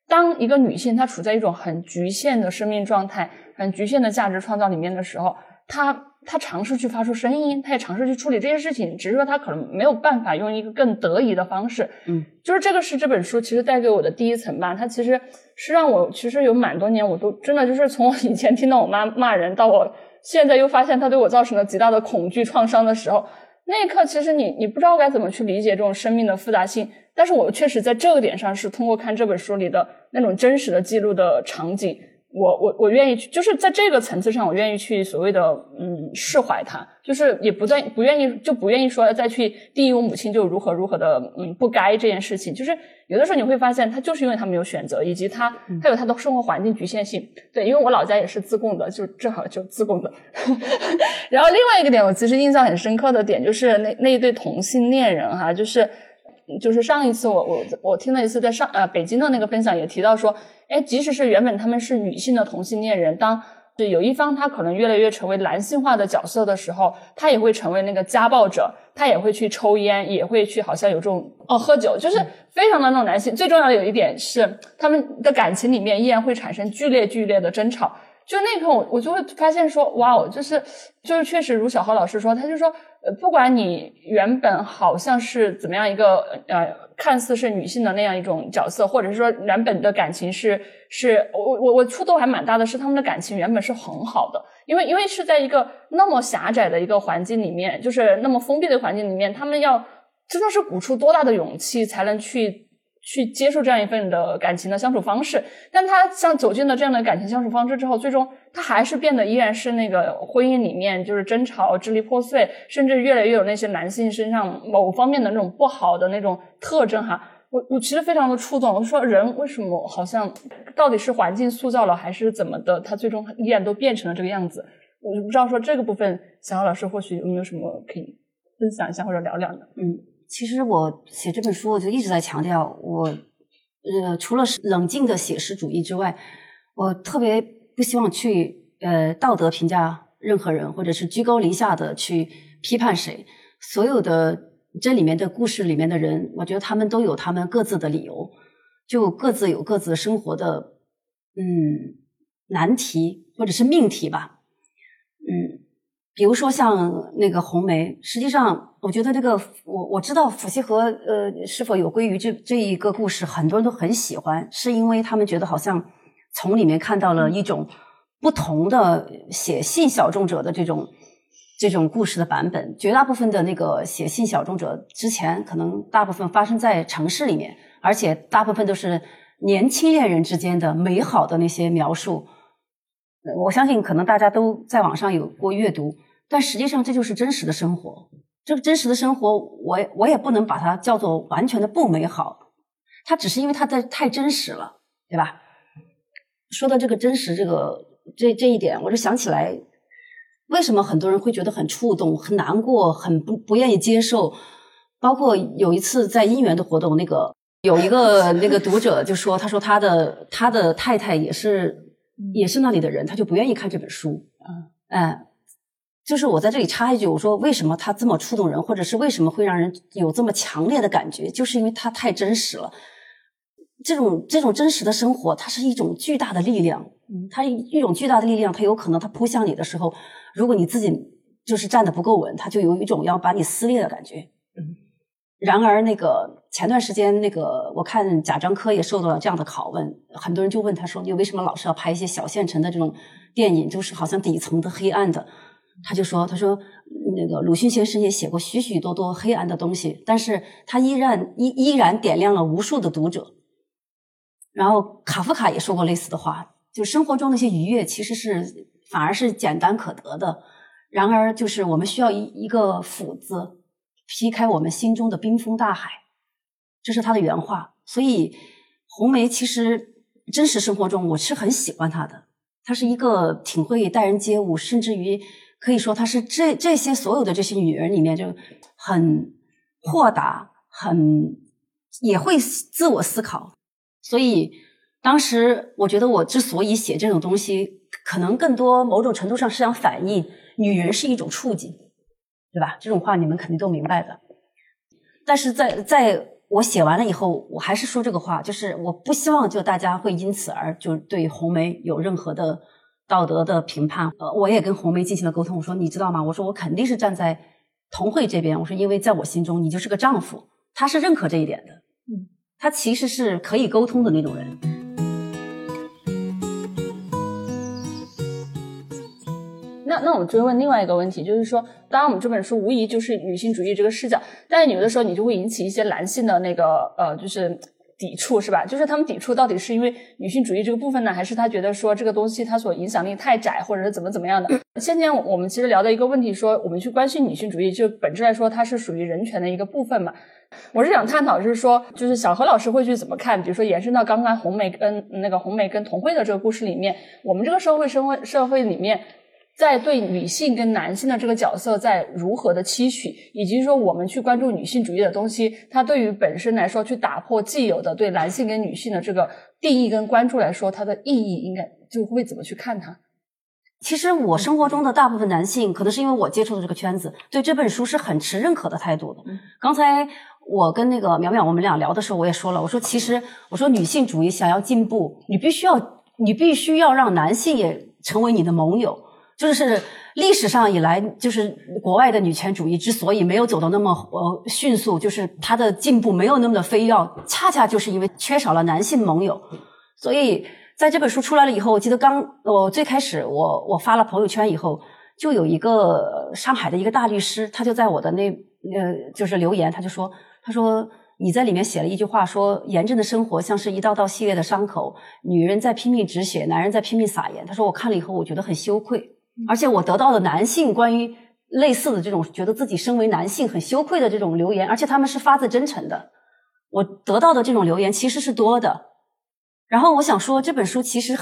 当一个女性她处在一种很局限的生命状态、很局限的价值创造里面的时候，她。他尝试去发出声音，他也尝试去处理这些事情，只是说他可能没有办法用一个更得宜的方式。嗯，就是这个是这本书其实带给我的第一层吧。它其实是让我其实有蛮多年，我都真的就是从我以前听到我妈骂人，到我现在又发现他对我造成了极大的恐惧创伤的时候，那一刻其实你你不知道该怎么去理解这种生命的复杂性。但是我确实在这个点上是通过看这本书里的那种真实的记录的场景。我我我愿意去，就是在这个层次上，我愿意去所谓的嗯释怀他，就是也不再不愿意就不愿意说再去定义我母亲就如何如何的嗯不该这件事情。就是有的时候你会发现，他就是因为他没有选择，以及他他有他的生活环境局限性。对，因为我老家也是自贡的，就正好就自贡的。然后另外一个点，我其实印象很深刻的点就是那那一对同性恋人哈，就是就是上一次我我我听了一次在上呃北京的那个分享也提到说。哎，即使是原本他们是女性的同性恋人，当就有一方他可能越来越成为男性化的角色的时候，他也会成为那个家暴者，他也会去抽烟，也会去好像有这种哦喝酒，就是非常的那种男性。最重要的有一点是，他们的感情里面依然会产生剧烈剧烈的争吵。就那刻我我就会发现说，哇哦，就是就是确实如小何老师说，他就说呃，不管你原本好像是怎么样一个呃，看似是女性的那样一种角色，或者是说原本的感情是是，我我我触动还蛮大的，是他们的感情原本是很好的，因为因为是在一个那么狭窄的一个环境里面，就是那么封闭的环境里面，他们要真的是鼓出多大的勇气才能去。去接受这样一份的感情的相处方式，但他像走进了这样的感情相处方式之后，最终他还是变得依然是那个婚姻里面就是争吵、支离破碎，甚至越来越有那些男性身上某方面的那种不好的那种特征哈。我我其实非常的触动，我说人为什么好像到底是环境塑造了还是怎么的，他最终依然都变成了这个样子。我就不知道说这个部分，小姚老师或许有没有什么可以分享一下或者聊聊的？嗯。其实我写这本书，我就一直在强调，我呃，除了是冷静的写实主义之外，我特别不希望去呃道德评价任何人，或者是居高临下的去批判谁。所有的这里面的故事里面的人，我觉得他们都有他们各自的理由，就各自有各自生活的嗯难题或者是命题吧，嗯。比如说像那个红梅，实际上我觉得这个我我知道伏羲和呃是否有归于这这一个故事，很多人都很喜欢，是因为他们觉得好像从里面看到了一种不同的写信小众者的这种这种故事的版本。绝大部分的那个写信小众者之前可能大部分发生在城市里面，而且大部分都是年轻恋人之间的美好的那些描述。我相信可能大家都在网上有过阅读。但实际上，这就是真实的生活。这个真实的生活，我我也不能把它叫做完全的不美好。它只是因为它在太真实了，对吧？说到这个真实，这个这这一点，我就想起来，为什么很多人会觉得很触动、很难过、很不不愿意接受。包括有一次在姻缘的活动，那个有一个那个读者就说，他说他的他的太太也是也是那里的人，他就不愿意看这本书。嗯，哎。就是我在这里插一句，我说为什么他这么触动人，或者是为什么会让人有这么强烈的感觉，就是因为他太真实了。这种这种真实的生活，它是一种巨大的力量，它一种巨大的力量，它有可能它扑向你的时候，如果你自己就是站得不够稳，它就有一种要把你撕裂的感觉。然而，那个前段时间，那个我看贾樟柯也受到了这样的拷问，很多人就问他说：“你为什么老是要拍一些小县城的这种电影，就是好像底层的黑暗的？”他就说：“他说那个鲁迅先生也写过许许多多黑暗的东西，但是他依然依依然点亮了无数的读者。然后卡夫卡也说过类似的话，就生活中那些愉悦其实是反而是简单可得的。然而，就是我们需要一一个斧子劈开我们心中的冰封大海。”这是他的原话。所以，红梅其实真实生活中我是很喜欢她的，她是一个挺会待人接物，甚至于。可以说，她是这这些所有的这些女人里面就很豁达，很也会自我思考。所以当时我觉得，我之所以写这种东西，可能更多某种程度上是想反映女人是一种处境，对吧？这种话你们肯定都明白的。但是在在我写完了以后，我还是说这个话，就是我不希望就大家会因此而就对红梅有任何的。道德的评判，呃，我也跟红梅进行了沟通。我说，你知道吗？我说，我肯定是站在童慧这边。我说，因为在我心中，你就是个丈夫，他是认可这一点的。嗯，他其实是可以沟通的那种人。那那我追问另外一个问题，就是说，当然我们这本书无疑就是女性主义这个视角，但是有的时候你就会引起一些男性的那个呃，就是。抵触是吧？就是他们抵触到底是因为女性主义这个部分呢，还是他觉得说这个东西它所影响力太窄，或者是怎么怎么样的？先前我们其实聊的一个问题，说我们去关心女性主义，就本质来说它是属于人权的一个部分嘛。我是想探讨，就是说，就是小何老师会去怎么看？比如说延伸到刚刚红梅跟那个红梅跟童慧的这个故事里面，我们这个社会社会社会里面。在对女性跟男性的这个角色在如何的期许，以及说我们去关注女性主义的东西，它对于本身来说去打破既有的对男性跟女性的这个定义跟关注来说，它的意义应该就会怎么去看它？其实我生活中的大部分男性，可能是因为我接触的这个圈子，对这本书是很持认可的态度的。刚才我跟那个淼淼我们俩聊的时候，我也说了，我说其实我说女性主义想要进步，你必须要你必须要让男性也成为你的盟友。就是历史上以来，就是国外的女权主义之所以没有走到那么呃迅速，就是它的进步没有那么的飞跃，恰恰就是因为缺少了男性盟友。所以在这本书出来了以后，我记得刚我最开始我我发了朋友圈以后，就有一个上海的一个大律师，他就在我的那呃就是留言，他就说他说你在里面写了一句话，说严正的生活像是一道道系列的伤口，女人在拼命止血，男人在拼命撒盐。他说我看了以后，我觉得很羞愧。而且我得到的男性关于类似的这种觉得自己身为男性很羞愧的这种留言，而且他们是发自真诚的。我得到的这种留言其实是多的。然后我想说，这本书其实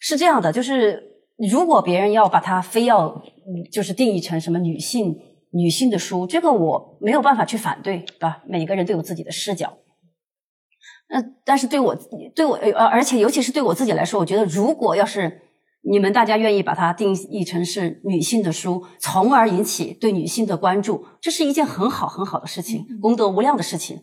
是这样的，就是如果别人要把它非要就是定义成什么女性女性的书，这个我没有办法去反对，对吧？每个人都有自己的视角。那但是对我对我呃，而且尤其是对我自己来说，我觉得如果要是。你们大家愿意把它定义成是女性的书，从而引起对女性的关注，这是一件很好很好的事情，功德无量的事情。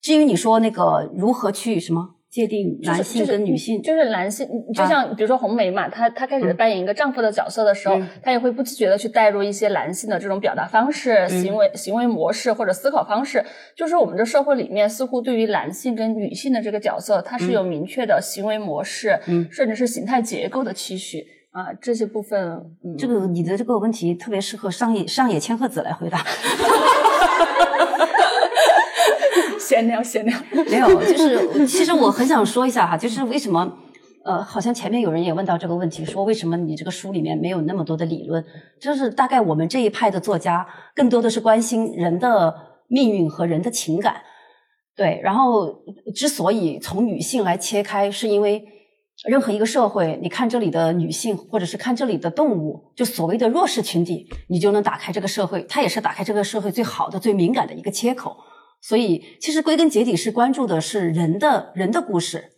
至于你说那个如何去什么？界定男性跟女性，就是男性，就像比如说红梅嘛，她她开始扮演一个丈夫的角色的时候，她也会不自觉的去带入一些男性的这种表达方式、行为行为模式或者思考方式。就是我们这社会里面，似乎对于男性跟女性的这个角色，它是有明确的行为模式，嗯甚至是形态结构的期许啊。这些部分，这个你的这个问题特别适合上野上野千鹤子来回答。闲聊闲聊，没有，就是其实我很想说一下哈，就是为什么呃，好像前面有人也问到这个问题，说为什么你这个书里面没有那么多的理论？就是大概我们这一派的作家更多的是关心人的命运和人的情感，对。然后之所以从女性来切开，是因为任何一个社会，你看这里的女性，或者是看这里的动物，就所谓的弱势群体，你就能打开这个社会，它也是打开这个社会最好的、最敏感的一个切口。所以，其实归根结底是关注的是人的人的故事。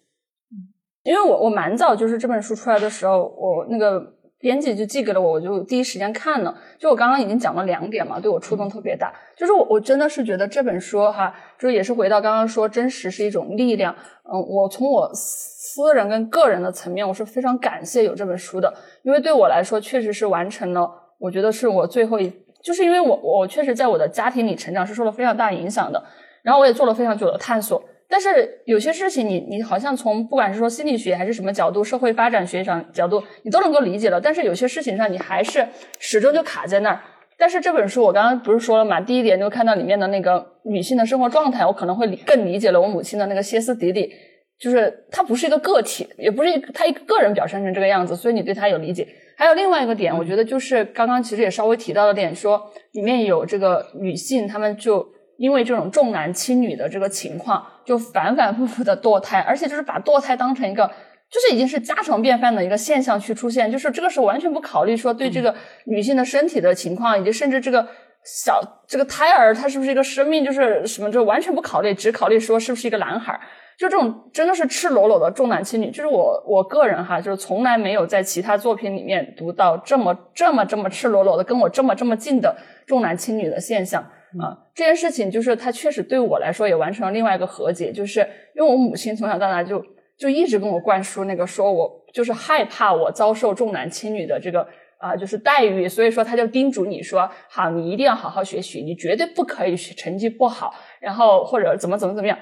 因为我我蛮早就是这本书出来的时候，我那个编辑就寄给了我，我就第一时间看了。就我刚刚已经讲了两点嘛，对我触动特别大。就是我我真的是觉得这本书哈，就是也是回到刚刚说真实是一种力量。嗯，我从我私人跟个人的层面，我是非常感谢有这本书的，因为对我来说确实是完成了，我觉得是我最后一。就是因为我我确实在我的家庭里成长是受了非常大影响的，然后我也做了非常久的探索，但是有些事情你你好像从不管是说心理学还是什么角度，社会发展学上角度，你都能够理解了，但是有些事情上你还是始终就卡在那儿。但是这本书我刚刚不是说了嘛，第一点就看到里面的那个女性的生活状态，我可能会更理解了我母亲的那个歇斯底里。就是她不是一个个体，也不是一她一个人表现成这个样子，所以你对她有理解。还有另外一个点，我觉得就是刚刚其实也稍微提到了点，说里面有这个女性，她们就因为这种重男轻女的这个情况，就反反复复的堕胎，而且就是把堕胎当成一个，就是已经是家常便饭的一个现象去出现，就是这个时候完全不考虑说对这个女性的身体的情况，以及甚至这个小这个胎儿他是不是一个生命，就是什么就完全不考虑，只考虑说是不是一个男孩。就这种真的是赤裸裸的重男轻女，就是我我个人哈，就是从来没有在其他作品里面读到这么这么这么赤裸裸的跟我这么这么近的重男轻女的现象啊。这件事情就是它确实对我来说也完成了另外一个和解，就是因为我母亲从小到大就就一直跟我灌输那个说我就是害怕我遭受重男轻女的这个啊就是待遇，所以说他就叮嘱你说好，你一定要好好学习，你绝对不可以学成绩不好，然后或者怎么怎么怎么样。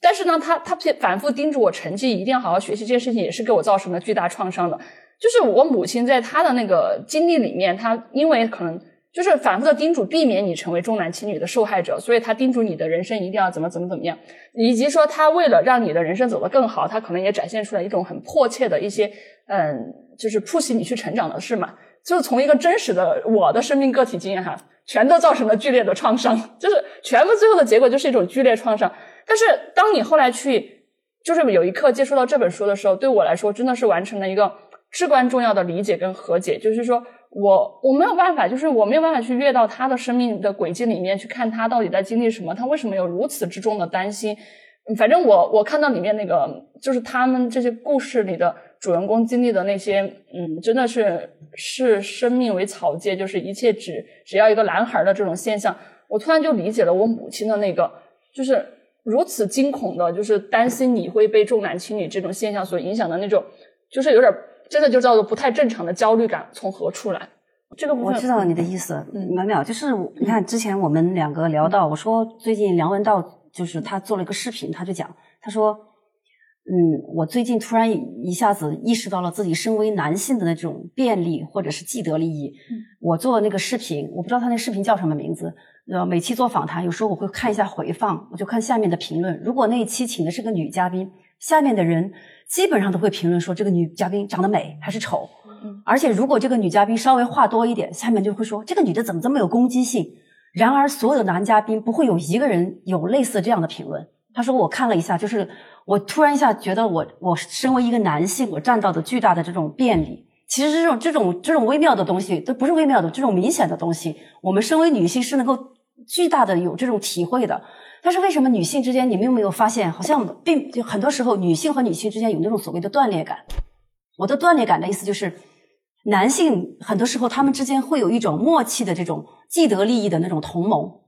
但是呢，他他反复叮嘱我成绩一定要好好学习，这件事情也是给我造成了巨大创伤的。就是我母亲在她的那个经历里面，她因为可能就是反复的叮嘱，避免你成为重男轻女的受害者，所以她叮嘱你的人生一定要怎么怎么怎么样，以及说她为了让你的人生走得更好，她可能也展现出来一种很迫切的一些嗯，就是促使你去成长的事嘛。就是从一个真实的我的生命个体经验哈，全都造成了剧烈的创伤，就是全部最后的结果就是一种剧烈创伤。但是，当你后来去，就是有一刻接触到这本书的时候，对我来说真的是完成了一个至关重要的理解跟和解。就是说我我没有办法，就是我没有办法去越到他的生命的轨迹里面去看他到底在经历什么，他为什么有如此之重的担心。反正我我看到里面那个，就是他们这些故事里的主人公经历的那些，嗯，真的是视生命为草芥，就是一切只只要一个男孩的这种现象，我突然就理解了我母亲的那个，就是。如此惊恐的，就是担心你会被重男轻女这种现象所影响的那种，就是有点真的就叫做不太正常的焦虑感从何处来？这个我知道你的意思，嗯淼淼，就是你看之前我们两个聊到，我说最近梁文道就是他做了一个视频，他就讲，他说，嗯，我最近突然一下子意识到了自己身为男性的那种便利或者是既得利益。我做那个视频，我不知道他那视频叫什么名字。呃，每期做访谈，有时候我会看一下回放，我就看下面的评论。如果那一期请的是个女嘉宾，下面的人基本上都会评论说这个女嘉宾长得美还是丑。而且如果这个女嘉宾稍微话多一点，下面就会说这个女的怎么这么有攻击性。然而，所有的男嘉宾不会有一个人有类似这样的评论。他说我看了一下，就是我突然一下觉得我我身为一个男性，我占到的巨大的这种便利。其实这种这种这种微妙的东西都不是微妙的，这种明显的东西，我们身为女性是能够巨大的有这种体会的。但是为什么女性之间，你们有没有发现，好像并就很多时候女性和女性之间有那种所谓的断裂感？我的断裂感的意思就是，男性很多时候他们之间会有一种默契的这种既得利益的那种同盟。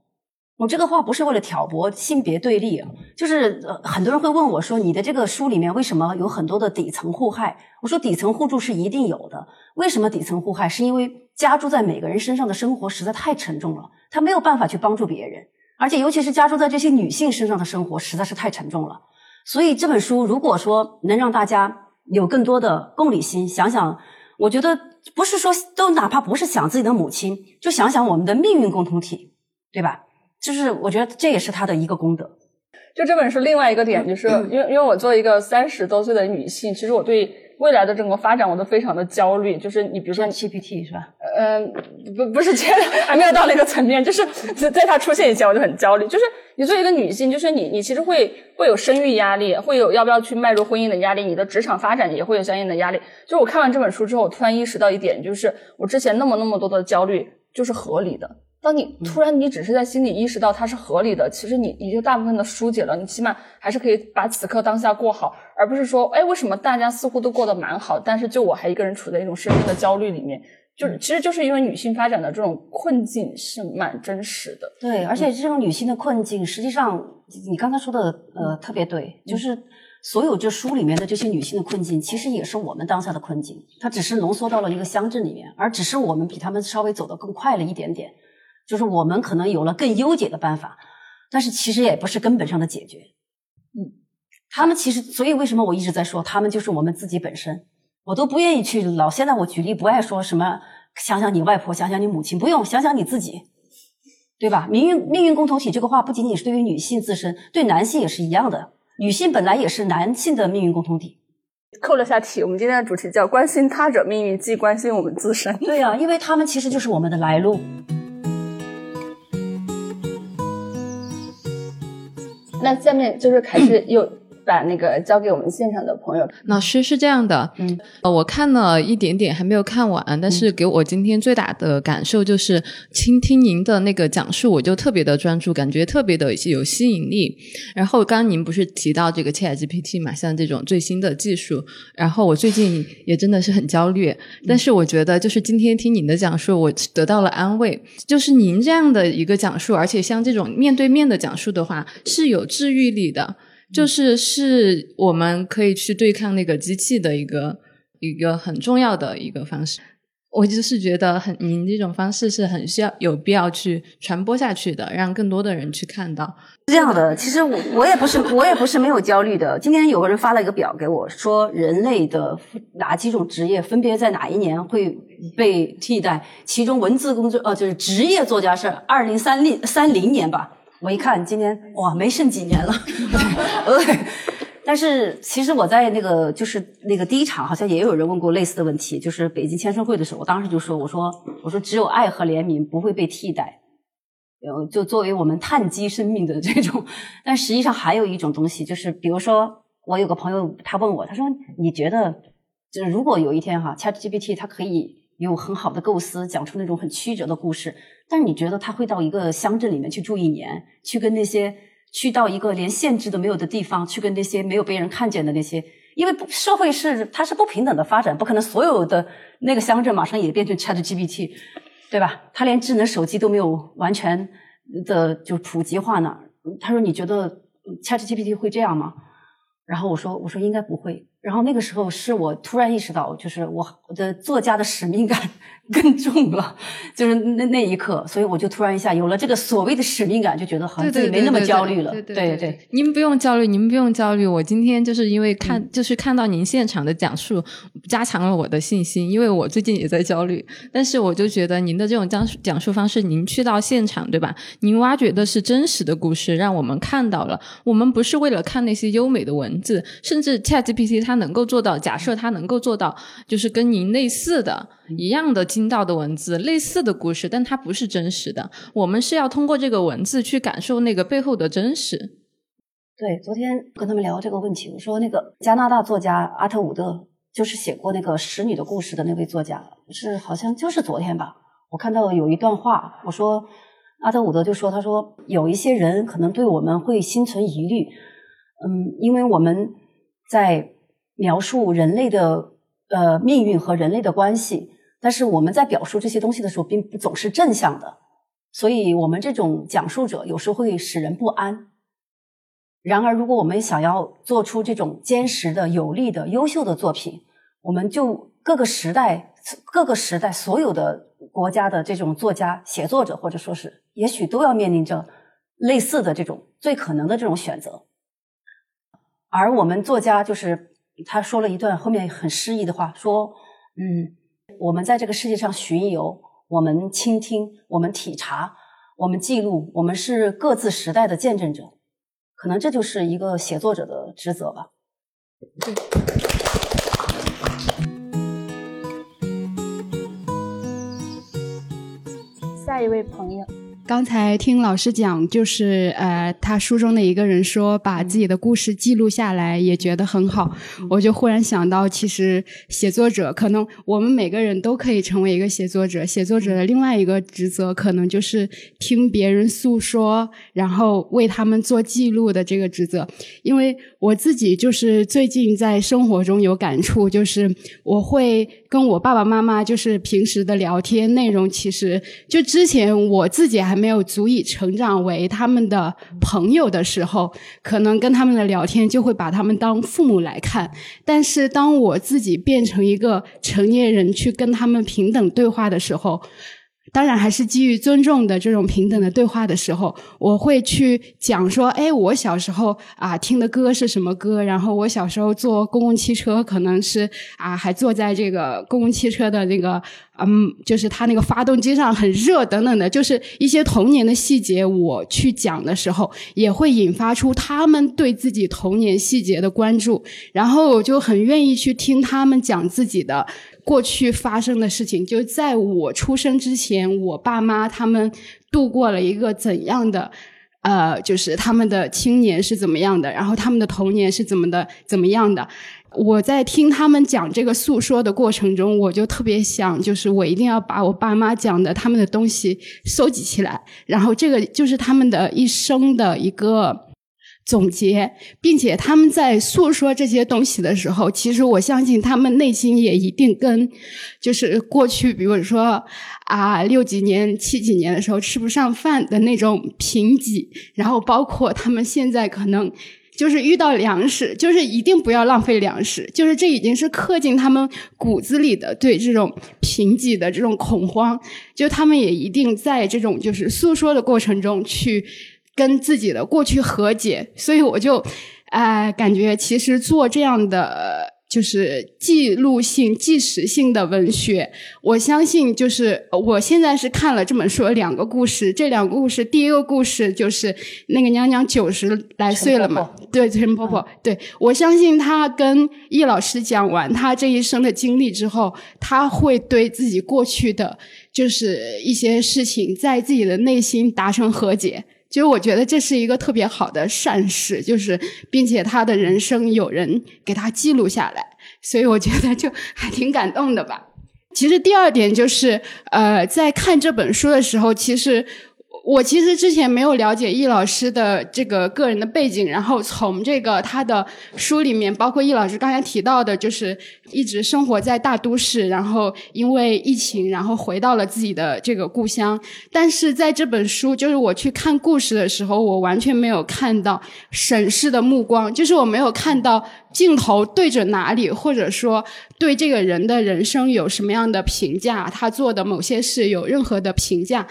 我这个话不是为了挑拨性别对立，啊，就是呃，很多人会问我说，你的这个书里面为什么有很多的底层互害？我说底层互助是一定有的。为什么底层互害？是因为加注在每个人身上的生活实在太沉重了，他没有办法去帮助别人，而且尤其是加注在这些女性身上的生活实在是太沉重了。所以这本书如果说能让大家有更多的共理心，想想，我觉得不是说都哪怕不是想自己的母亲，就想想我们的命运共同体，对吧？就是我觉得这也是他的一个功德。就这本书另外一个点，就是因为因为我作为一个三十多岁的女性，其实我对未来的整个发展我都非常的焦虑。就是你比如说 GPT 是吧？嗯，不不是这还没有到那个层面，就是在它出现以前我就很焦虑。就是你作为一个女性，就是你你其实会会有生育压力，会有要不要去迈入婚姻的压力，你的职场发展也会有相应的压力。就是我看完这本书之后，我突然意识到一点，就是我之前那么那么多的焦虑就是合理的。当你突然你只是在心里意识到它是合理的，其实你你就大部分的疏解了，你起码还是可以把此刻当下过好，而不是说，哎，为什么大家似乎都过得蛮好，但是就我还一个人处在一种深深的焦虑里面，就是其实就是因为女性发展的这种困境是蛮真实的。对，而且这种女性的困境，实际上你刚才说的呃特别对，就是所有这书里面的这些女性的困境，其实也是我们当下的困境，它只是浓缩到了一个乡镇里面，而只是我们比他们稍微走得更快了一点点。就是我们可能有了更优解的办法，但是其实也不是根本上的解决。嗯，他们其实，所以为什么我一直在说，他们就是我们自己本身。我都不愿意去老，现在我举例不爱说什么，想想你外婆，想想你母亲，不用想想你自己，对吧？命运命运共同体这个话不仅仅是对于女性自身，对男性也是一样的。女性本来也是男性的命运共同体。扣了下题，我们今天的主题叫关心他者命运，既关心我们自身。对啊，因为他们其实就是我们的来路。那下面就是开始又把那个交给我们现场的朋友。老师是这样的，嗯，呃，我看了一点点，还没有看完，但是给我今天最大的感受就是，倾听您的那个讲述，我就特别的专注，感觉特别的有吸引力。然后刚刚您不是提到这个 ChatGPT 嘛，像这种最新的技术，然后我最近也真的是很焦虑，但是我觉得就是今天听您的讲述，我得到了安慰。就是您这样的一个讲述，而且像这种面对面的讲述的话，是有治愈力的。就是是我们可以去对抗那个机器的一个一个很重要的一个方式。我就是觉得很，您这种方式是很需要有必要去传播下去的，让更多的人去看到。是这样的，其实我我也不是我也不是没有焦虑的。今天有个人发了一个表给我，说人类的哪几种职业分别在哪一年会被替代？其中文字工作呃就是职业作家是二零三零三零年吧。我一看今天哇，没剩几年了。对，但是其实我在那个就是那个第一场，好像也有人问过类似的问题，就是北京签售会的时候，我当时就说，我说我说只有爱和怜悯不会被替代，呃，就作为我们碳基生命的这种。但实际上还有一种东西，就是比如说我有个朋友，他问我，他说你觉得就是如果有一天哈，ChatGPT 它可以有很好的构思，讲出那种很曲折的故事。但是你觉得他会到一个乡镇里面去住一年，去跟那些去到一个连限制都没有的地方，去跟那些没有被人看见的那些，因为社会是它是不平等的发展，不可能所有的那个乡镇马上也变成 Chat GPT，对吧？他连智能手机都没有完全的就普及化呢。他说：“你觉得 Chat GPT 会这样吗？”然后我说：“我说应该不会。”然后那个时候是我突然意识到，就是我我的作家的使命感 更重了，就是那那一刻，所以我就突然一下有了这个所谓的使命感，就觉得好像自己没那么焦虑了。对对对，您不用焦虑，您不用焦虑。我今天就是因为看，就是看到您现场的讲述，加强了我的信心。因为我最近也在焦虑，但是我就觉得您的这种讲讲述方式，您去到现场，对吧？您挖掘的是真实的故事，让我们看到了。我们不是为了看那些优美的文字，甚至 ChatGPT。它能够做到，假设他能够做到，就是跟您类似的、一样的精到的文字，类似的故事，但它不是真实的。我们是要通过这个文字去感受那个背后的真实。对，昨天跟他们聊这个问题，我说那个加拿大作家阿特伍德，就是写过那个《使女的故事》的那位作家，是好像就是昨天吧。我看到有一段话，我说阿特伍德就说，他说有一些人可能对我们会心存疑虑，嗯，因为我们在。描述人类的呃命运和人类的关系，但是我们在表述这些东西的时候，并不总是正向的，所以我们这种讲述者有时候会使人不安。然而，如果我们想要做出这种坚实的、有力的、优秀的作品，我们就各个时代、各个时代所有的国家的这种作家、写作者，或者说是，也许都要面临着类似的这种最可能的这种选择。而我们作家就是。他说了一段后面很诗意的话，说：“嗯，我们在这个世界上巡游，我们倾听，我们体察，我们记录，我们是各自时代的见证者。可能这就是一个写作者的职责吧。”下一位朋友。刚才听老师讲，就是呃，他书中的一个人说，把自己的故事记录下来，也觉得很好。我就忽然想到，其实写作者可能我们每个人都可以成为一个写作者。写作者的另外一个职责，可能就是听别人诉说，然后为他们做记录的这个职责。因为我自己就是最近在生活中有感触，就是我会跟我爸爸妈妈，就是平时的聊天内容，其实就之前我自己还。没有足以成长为他们的朋友的时候，可能跟他们的聊天就会把他们当父母来看。但是当我自己变成一个成年人去跟他们平等对话的时候，当然还是基于尊重的这种平等的对话的时候，我会去讲说：哎，我小时候啊听的歌是什么歌？然后我小时候坐公共汽车，可能是啊还坐在这个公共汽车的那个嗯，就是它那个发动机上很热等等的，就是一些童年的细节。我去讲的时候，也会引发出他们对自己童年细节的关注，然后我就很愿意去听他们讲自己的。过去发生的事情，就在我出生之前，我爸妈他们度过了一个怎样的，呃，就是他们的青年是怎么样的，然后他们的童年是怎么的，怎么样的。我在听他们讲这个诉说的过程中，我就特别想，就是我一定要把我爸妈讲的他们的东西收集起来，然后这个就是他们的一生的一个。总结，并且他们在诉说这些东西的时候，其实我相信他们内心也一定跟，就是过去，比如说啊六几年、七几年的时候吃不上饭的那种贫瘠，然后包括他们现在可能就是遇到粮食，就是一定不要浪费粮食，就是这已经是刻进他们骨子里的对这种贫瘠的这种恐慌，就他们也一定在这种就是诉说的过程中去。跟自己的过去和解，所以我就，呃，感觉其实做这样的就是记录性、纪实性的文学，我相信就是我现在是看了这本书两个故事，这两个故事，第一个故事就是那个娘娘九十来岁了嘛，对，陈婆婆，对我相信她跟易老师讲完她这一生的经历之后，她会对自己过去的就是一些事情，在自己的内心达成和解。其实我觉得这是一个特别好的善事，就是并且他的人生有人给他记录下来，所以我觉得就还挺感动的吧。其实第二点就是，呃，在看这本书的时候，其实我其实之前没有了解易老师的这个个人的背景，然后从这个他的书里面，包括易老师刚才提到的，就是一直生活在大都市，然后因为疫情，然后回到了自己的这个故乡。但是在这本书，就是我去看故事的时候，我完全没有看到审视的目光，就是我没有看到镜头对着哪里，或者说对这个人的人生有什么样的评价，他做的某些事有任何的评价。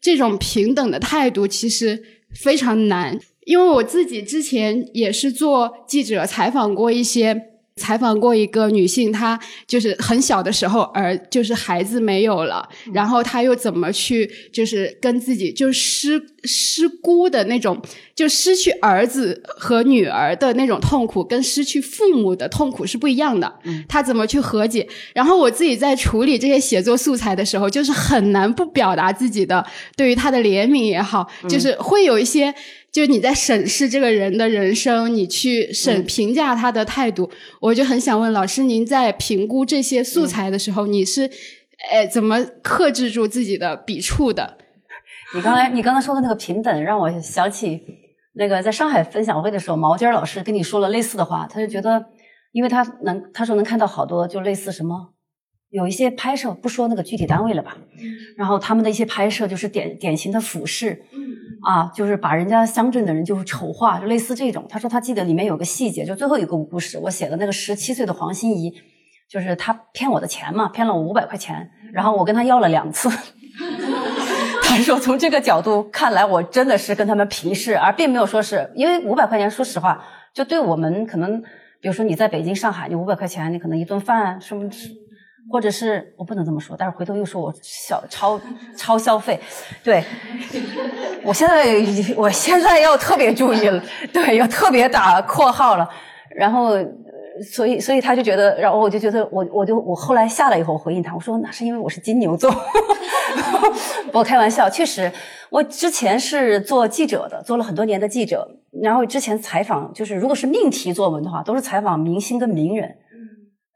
这种平等的态度其实非常难，因为我自己之前也是做记者，采访过一些。采访过一个女性，她就是很小的时候，儿就是孩子没有了，然后她又怎么去，就是跟自己就失失孤的那种，就失去儿子和女儿的那种痛苦，跟失去父母的痛苦是不一样的。她怎么去和解？然后我自己在处理这些写作素材的时候，就是很难不表达自己的对于他的怜悯也好，就是会有一些。就你在审视这个人的人生，你去审评价他的态度，我就很想问老师，您在评估这些素材的时候，你是，呃，怎么克制住自己的笔触的？你刚才你刚才说的那个平等，让我想起那个在上海分享会的时候，毛尖老师跟你说了类似的话，他就觉得，因为他能，他说能看到好多就类似什么。有一些拍摄不说那个具体单位了吧，然后他们的一些拍摄就是典典型的俯视，啊，就是把人家乡镇的人就是丑化，就类似这种。他说他记得里面有个细节，就最后一个故事，我写的那个十七岁的黄心怡，就是他骗我的钱嘛，骗了我五百块钱，然后我跟他要了两次。他说从这个角度看来，我真的是跟他们平视，而并没有说是因为五百块钱。说实话，就对我们可能，比如说你在北京、上海，你五百块钱，你可能一顿饭什么。或者是我不能这么说，但是回头又说我小超超消费，对，我现在我现在要特别注意了，对，要特别打 括号了。然后，所以所以他就觉得，然后我就觉得，我我就我后来下来以后回应他，我说那是因为我是金牛座，我开玩笑，确实，我之前是做记者的，做了很多年的记者，然后之前采访就是如果是命题作文的话，都是采访明星跟名人。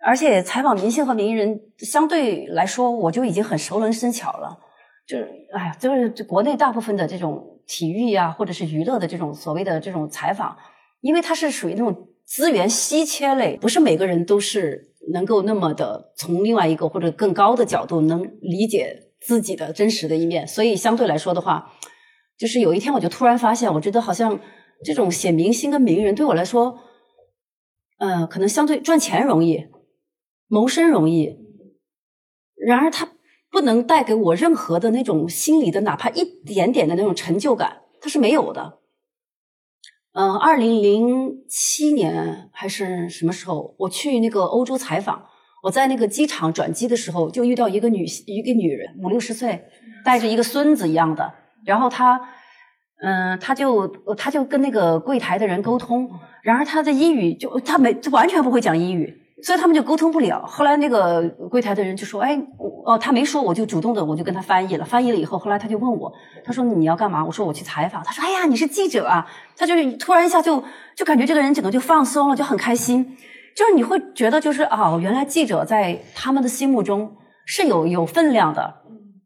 而且采访明星和名人，相对来说我就已经很熟能生巧了。就是，哎呀，就是国内大部分的这种体育呀，或者是娱乐的这种所谓的这种采访，因为它是属于那种资源稀缺类，不是每个人都是能够那么的从另外一个或者更高的角度能理解自己的真实的一面。所以相对来说的话，就是有一天我就突然发现，我觉得好像这种写明星跟名人对我来说，呃，可能相对赚钱容易。谋生容易，然而它不能带给我任何的那种心理的，哪怕一点点的那种成就感，它是没有的。嗯，二零零七年还是什么时候，我去那个欧洲采访，我在那个机场转机的时候，就遇到一个女一个女人，五六十岁，带着一个孙子一样的，然后她，嗯，她就她就跟那个柜台的人沟通，然而她的英语就她没完全不会讲英语。所以他们就沟通不了。后来那个柜台的人就说：“哎，哦，他没说，我就主动的，我就跟他翻译了。翻译了以后，后来他就问我，他说你要干嘛？我说我去采访。他说：哎呀，你是记者啊！他就是突然一下就就感觉这个人整个就放松了，就很开心。就是你会觉得就是哦，原来记者在他们的心目中是有有分量的。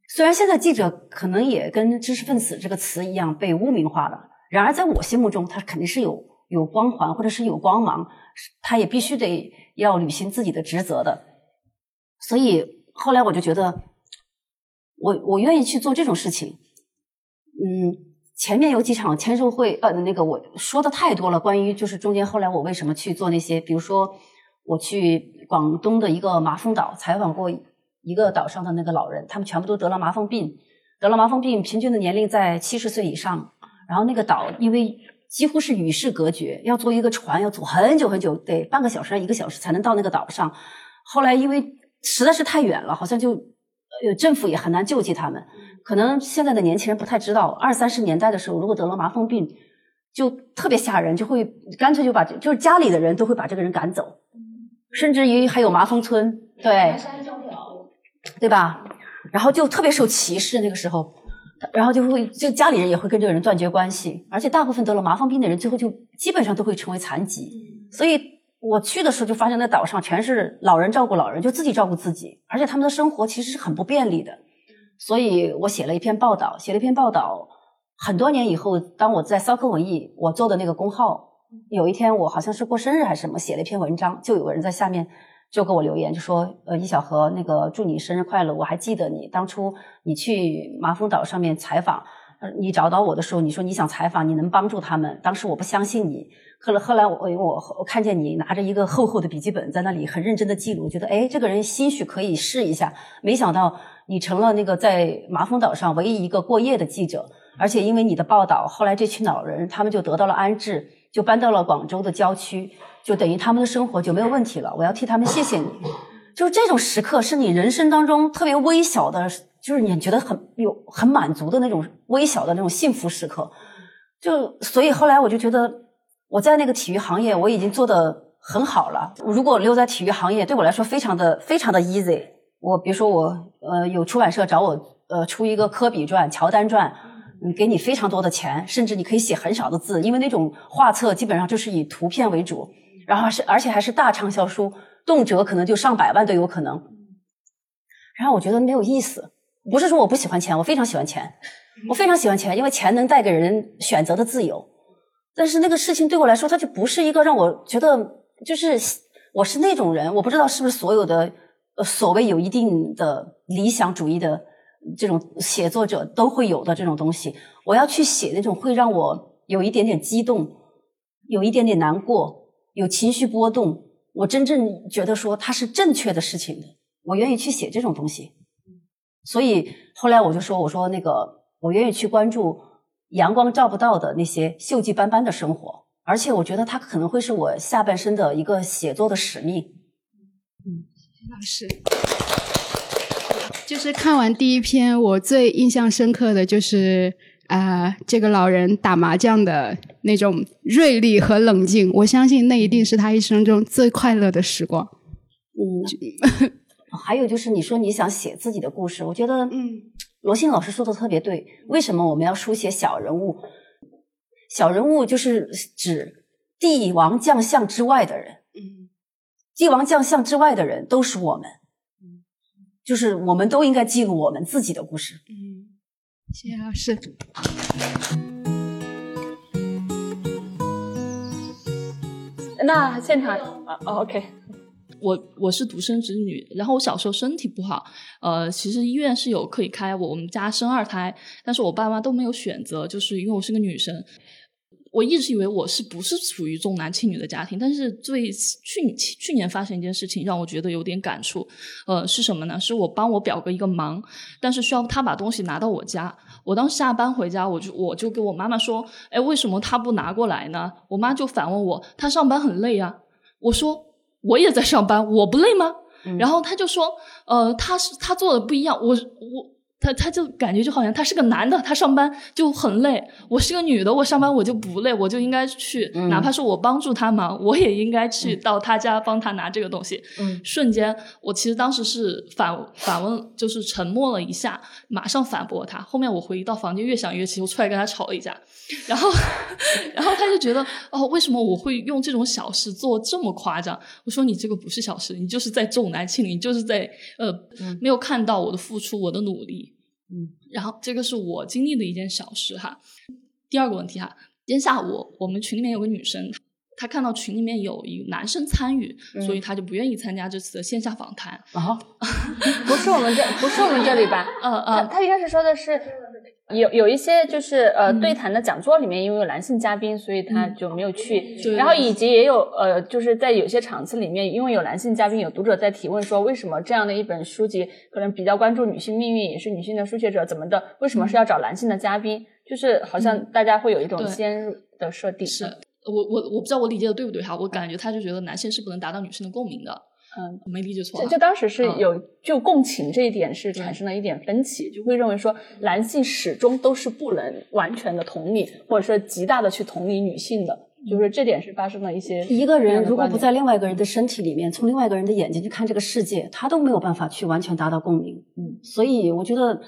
虽然现在记者可能也跟知识分子这个词一样被污名化了，然而在我心目中，他肯定是有有光环或者是有光芒，他也必须得。”要履行自己的职责的，所以后来我就觉得，我我愿意去做这种事情。嗯，前面有几场签售会，呃，那个我说的太多了，关于就是中间后来我为什么去做那些，比如说我去广东的一个麻风岛采访过一个岛上的那个老人，他们全部都得了麻风病，得了麻风病，平均的年龄在七十岁以上，然后那个岛因为。几乎是与世隔绝，要坐一个船要走很久很久，得半个小时、一个小时才能到那个岛上。后来因为实在是太远了，好像就呃政府也很难救济他们。可能现在的年轻人不太知道，二三十年代的时候，如果得了麻风病，就特别吓人，就会干脆就把就是家里的人都会把这个人赶走，甚至于还有麻风村，对，对吧？然后就特别受歧视那个时候。然后就会，就家里人也会跟这个人断绝关系，而且大部分得了麻风病的人，最后就基本上都会成为残疾。所以我去的时候就发现，那岛上全是老人照顾老人，就自己照顾自己，而且他们的生活其实是很不便利的。所以我写了一篇报道，写了一篇报道，很多年以后，当我在骚客文艺我做的那个公号，有一天我好像是过生日还是什么，写了一篇文章，就有个人在下面就给我留言，就说：“呃，易小河，那个祝你生日快乐！我还记得你当初你去麻风岛上面采访，呃，你找到我的时候，你说你想采访，你能帮助他们。当时我不相信你，后来后来我我我看见你拿着一个厚厚的笔记本在那里很认真的记录，觉得哎，这个人兴许可以试一下。没想到你成了那个在麻风岛上唯一一个过夜的记者。”而且因为你的报道，后来这群老人他们就得到了安置，就搬到了广州的郊区，就等于他们的生活就没有问题了。我要替他们谢谢你。就是这种时刻，是你人生当中特别微小的，就是你觉得很有很满足的那种微小的那种幸福时刻。就所以后来我就觉得，我在那个体育行业我已经做得很好了。如果留在体育行业，对我来说非常的非常的 easy。我比如说我呃有出版社找我呃出一个科比传、乔丹传。嗯，给你非常多的钱，甚至你可以写很少的字，因为那种画册基本上就是以图片为主，然后是而且还是大畅销书，动辄可能就上百万都有可能。然后我觉得没有意思，不是说我不喜欢钱，我非常喜欢钱，我非常喜欢钱，因为钱能带给人选择的自由。但是那个事情对我来说，它就不是一个让我觉得就是我是那种人，我不知道是不是所有的呃所谓有一定的理想主义的。这种写作者都会有的这种东西，我要去写那种会让我有一点点激动，有一点点难过，有情绪波动，我真正觉得说它是正确的事情的，我愿意去写这种东西。所以后来我就说，我说那个我愿意去关注阳光照不到的那些锈迹斑斑的生活，而且我觉得它可能会是我下半生的一个写作的使命。嗯，谢谢老师。就是看完第一篇，我最印象深刻的就是啊，这个老人打麻将的那种锐利和冷静。我相信那一定是他一生中最快乐的时光。嗯，还有就是你说你想写自己的故事，我觉得嗯，罗欣老师说的特别对。为什么我们要书写小人物？小人物就是指帝王将相之外的人。嗯，帝王将相之外的人都是我们。就是我们都应该记录我们自己的故事。嗯，谢谢老师。那现场啊，OK，我我是独生子女，然后我小时候身体不好，呃，其实医院是有可以开我们家生二胎，但是我爸妈都没有选择，就是因为我是个女生。我一直以为我是不是属于重男轻女的家庭，但是最去去年发生一件事情让我觉得有点感触，呃，是什么呢？是我帮我表哥一个忙，但是需要他把东西拿到我家。我当时下班回家，我就我就跟我妈妈说：“哎，为什么他不拿过来呢？”我妈就反问我：“他上班很累啊？”我说：“我也在上班，我不累吗？”然后他就说：“呃，他是他做的不一样。”我我。他他就感觉就好像他是个男的，他上班就很累。我是个女的，我上班我就不累，我就应该去，哪怕是我帮助他忙，我也应该去到他家帮他拿这个东西。嗯，瞬间，我其实当时是反反问，就是沉默了一下，马上反驳他。后面我回到房间，越想越气，我出来跟他吵了一架。然后，然后他就觉得哦，为什么我会用这种小事做这么夸张？我说你这个不是小事，你就是在重男轻女，你就是在呃没有看到我的付出，我的努力。嗯，然后这个是我经历的一件小事哈。第二个问题哈，今天下午我们群里面有个女生，她看到群里面有一男生参与，所以她就不愿意参加这次的线下访谈。啊，不是我们这，不是我们这里吧？嗯嗯，她应该是说的是。有有一些就是呃对谈的讲座里面，因为有男性嘉宾，所以他就没有去。然后以及也有呃，就是在有些场次里面，因为有男性嘉宾，有读者在提问说，为什么这样的一本书籍可能比较关注女性命运，也是女性的书写者怎么的，为什么是要找男性的嘉宾？就是好像大家会有一种先入的设定。是我我我不知道我理解的对不对哈，我感觉他就觉得男性是不能达到女性的共鸣的。嗯，没理解错。就当时是有就共情这一点是产生了一点分歧，就会认为说男性始终都是不能完全的同理，或者说极大的去同理女性的，就是这点是发生了一些。一个人如果不在另外一个人的身体里面，从另外一个人的眼睛去看这个世界，他都没有办法去完全达到共鸣。嗯，所以我觉得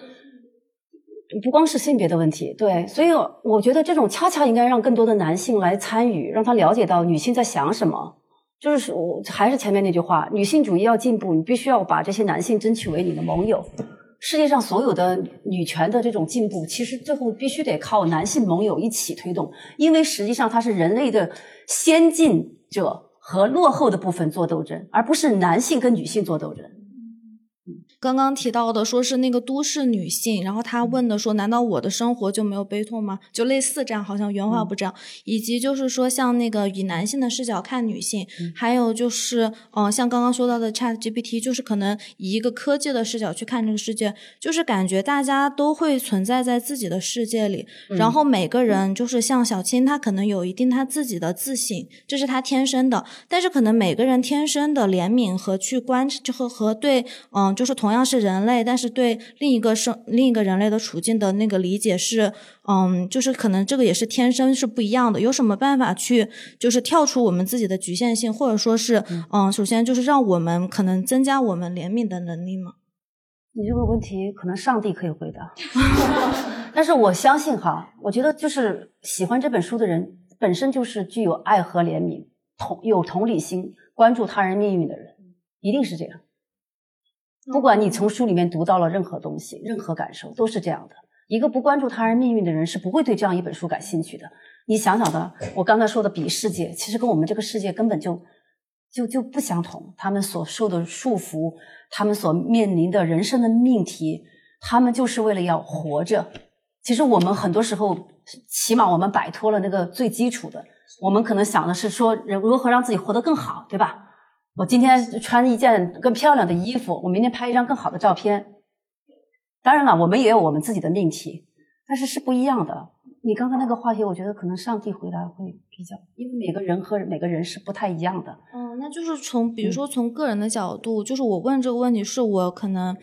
不光是性别的问题，对，所以我觉得这种恰恰应该让更多的男性来参与，让他了解到女性在想什么。就是我还是前面那句话，女性主义要进步，你必须要把这些男性争取为你的盟友。世界上所有的女权的这种进步，其实最后必须得靠男性盟友一起推动，因为实际上它是人类的先进者和落后的部分做斗争，而不是男性跟女性做斗争。刚刚提到的，说是那个都市女性，然后她问的说，难道我的生活就没有悲痛吗？就类似这样，好像原话不这样。以及就是说，像那个以男性的视角看女性，还有就是，嗯，像刚刚说到的 Chat GPT，就是可能以一个科技的视角去看这个世界，就是感觉大家都会存在在自己的世界里，然后每个人就是像小青，她可能有一定她自己的自信，这是她天生的，但是可能每个人天生的怜悯和去观就和和对，嗯，就是同。同样是人类，但是对另一个生另一个人类的处境的那个理解是，嗯，就是可能这个也是天生是不一样的。有什么办法去就是跳出我们自己的局限性，或者说是，嗯，首先就是让我们可能增加我们怜悯的能力吗？你这个问题可能上帝可以回答，但是我相信哈，我觉得就是喜欢这本书的人本身就是具有爱和怜悯、同有同理心、关注他人命运的人，一定是这样。不管你从书里面读到了任何东西，任何感受都是这样的。一个不关注他人命运的人是不会对这样一本书感兴趣的。你想想的，我刚才说的比世界，其实跟我们这个世界根本就就就不相同。他们所受的束缚，他们所面临的人生的命题，他们就是为了要活着。其实我们很多时候，起码我们摆脱了那个最基础的，我们可能想的是说，如何让自己活得更好，对吧？我今天穿一件更漂亮的衣服，我明天拍一张更好的照片。当然了，我们也有我们自己的命题，但是是不一样的。你刚才那个话题，我觉得可能上帝回答会比较，因为每个人和每个人是不太一样的。嗯，那就是从比如说从个人的角度，就是我问这个问题，是我可能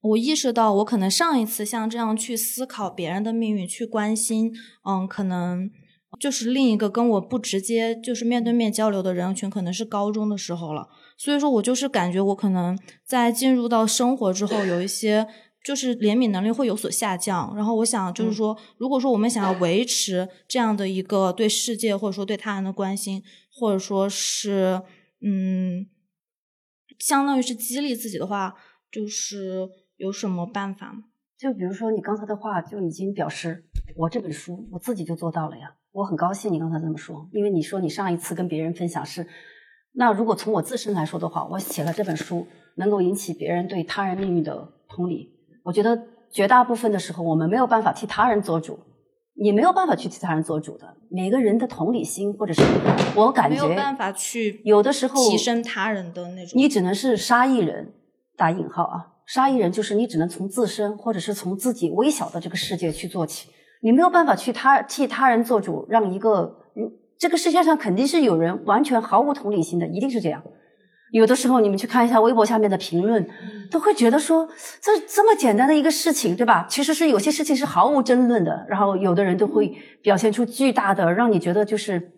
我意识到我可能上一次像这样去思考别人的命运，去关心，嗯，可能。就是另一个跟我不直接就是面对面交流的人群，可能是高中的时候了。所以说我就是感觉我可能在进入到生活之后，有一些就是怜悯能力会有所下降。然后我想就是说，如果说我们想要维持这样的一个对世界或者说对他人的关心，或者说是嗯，相当于是激励自己的话，就是有什么办法吗？就比如说你刚才的话，就已经表示我这本书我自己就做到了呀。我很高兴你刚才这么说，因为你说你上一次跟别人分享是，那如果从我自身来说的话，我写了这本书能够引起别人对他人命运的同理。我觉得绝大部分的时候，我们没有办法替他人做主，也没有办法去替他人做主的。每个人的同理心，或者是我感觉没有办法去有的时候提升他人的那种，你只能是杀一人打引号啊，杀一人就是你只能从自身或者是从自己微小的这个世界去做起。你没有办法去他替他人做主，让一个这个世界上肯定是有人完全毫无同理心的，一定是这样。有的时候你们去看一下微博下面的评论，都会觉得说这这么简单的一个事情，对吧？其实是有些事情是毫无争论的。然后有的人都会表现出巨大的，让你觉得就是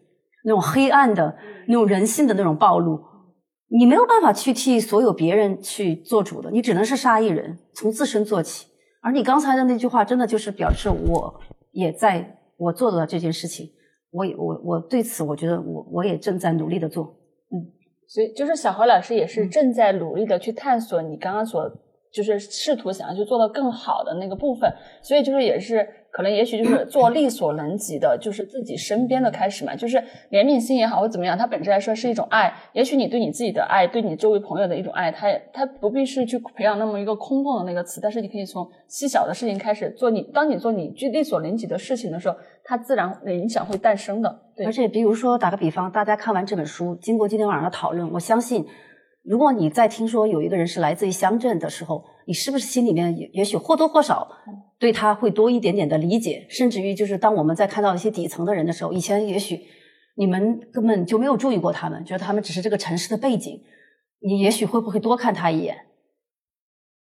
那种黑暗的那种人性的那种暴露。你没有办法去替所有别人去做主的，你只能是杀一人，从自身做起。而你刚才的那句话，真的就是表示我。也在我做的这件事情，我也我我对此我觉得我我也正在努力的做，嗯，所以就是小何老师也是正在努力的去探索你刚刚所就是试图想要去做到更好的那个部分，所以就是也是。可能也许就是做力所能及的，就是自己身边的开始嘛，就是怜悯心也好，或怎么样，它本质来说是一种爱。也许你对你自己的爱，对你周围朋友的一种爱，它它不必是去培养那么一个空洞的那个词，但是你可以从细小的事情开始做。你当你做你去力所能及的事情的时候，它自然的影响会诞生的。对，而且比如说打个比方，大家看完这本书，经过今天晚上的讨论，我相信，如果你在听说有一个人是来自于乡镇的时候，你是不是心里面也也许或多或少？对他会多一点点的理解，甚至于就是当我们在看到一些底层的人的时候，以前也许你们根本就没有注意过他们，觉得他们只是这个城市的背景，你也许会不会多看他一眼，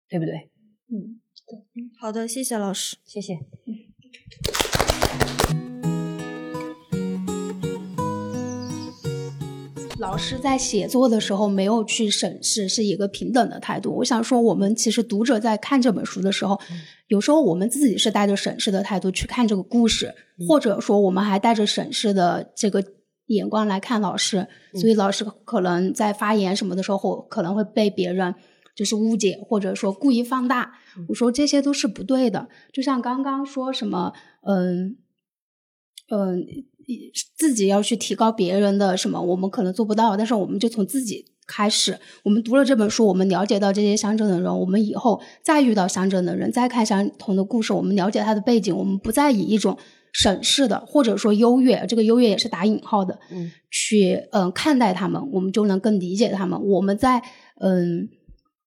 对不对？嗯，对，好的，谢谢老师，谢谢。老师在写作的时候没有去审视，是一个平等的态度。我想说，我们其实读者在看这本书的时候，有时候我们自己是带着审视的态度去看这个故事，或者说我们还带着审视的这个眼光来看老师，所以老师可能在发言什么的时候，可能会被别人就是误解或者说故意放大。我说这些都是不对的。就像刚刚说什么，嗯嗯，自己要去提高别人的什么，我们可能做不到，但是我们就从自己。开始，我们读了这本书，我们了解到这些乡镇的人，我们以后再遇到乡镇的人，再看相同的故事，我们了解他的背景，我们不再以一种审视的或者说优越，这个优越也是打引号的，嗯，去嗯看待他们，我们就能更理解他们。我们在嗯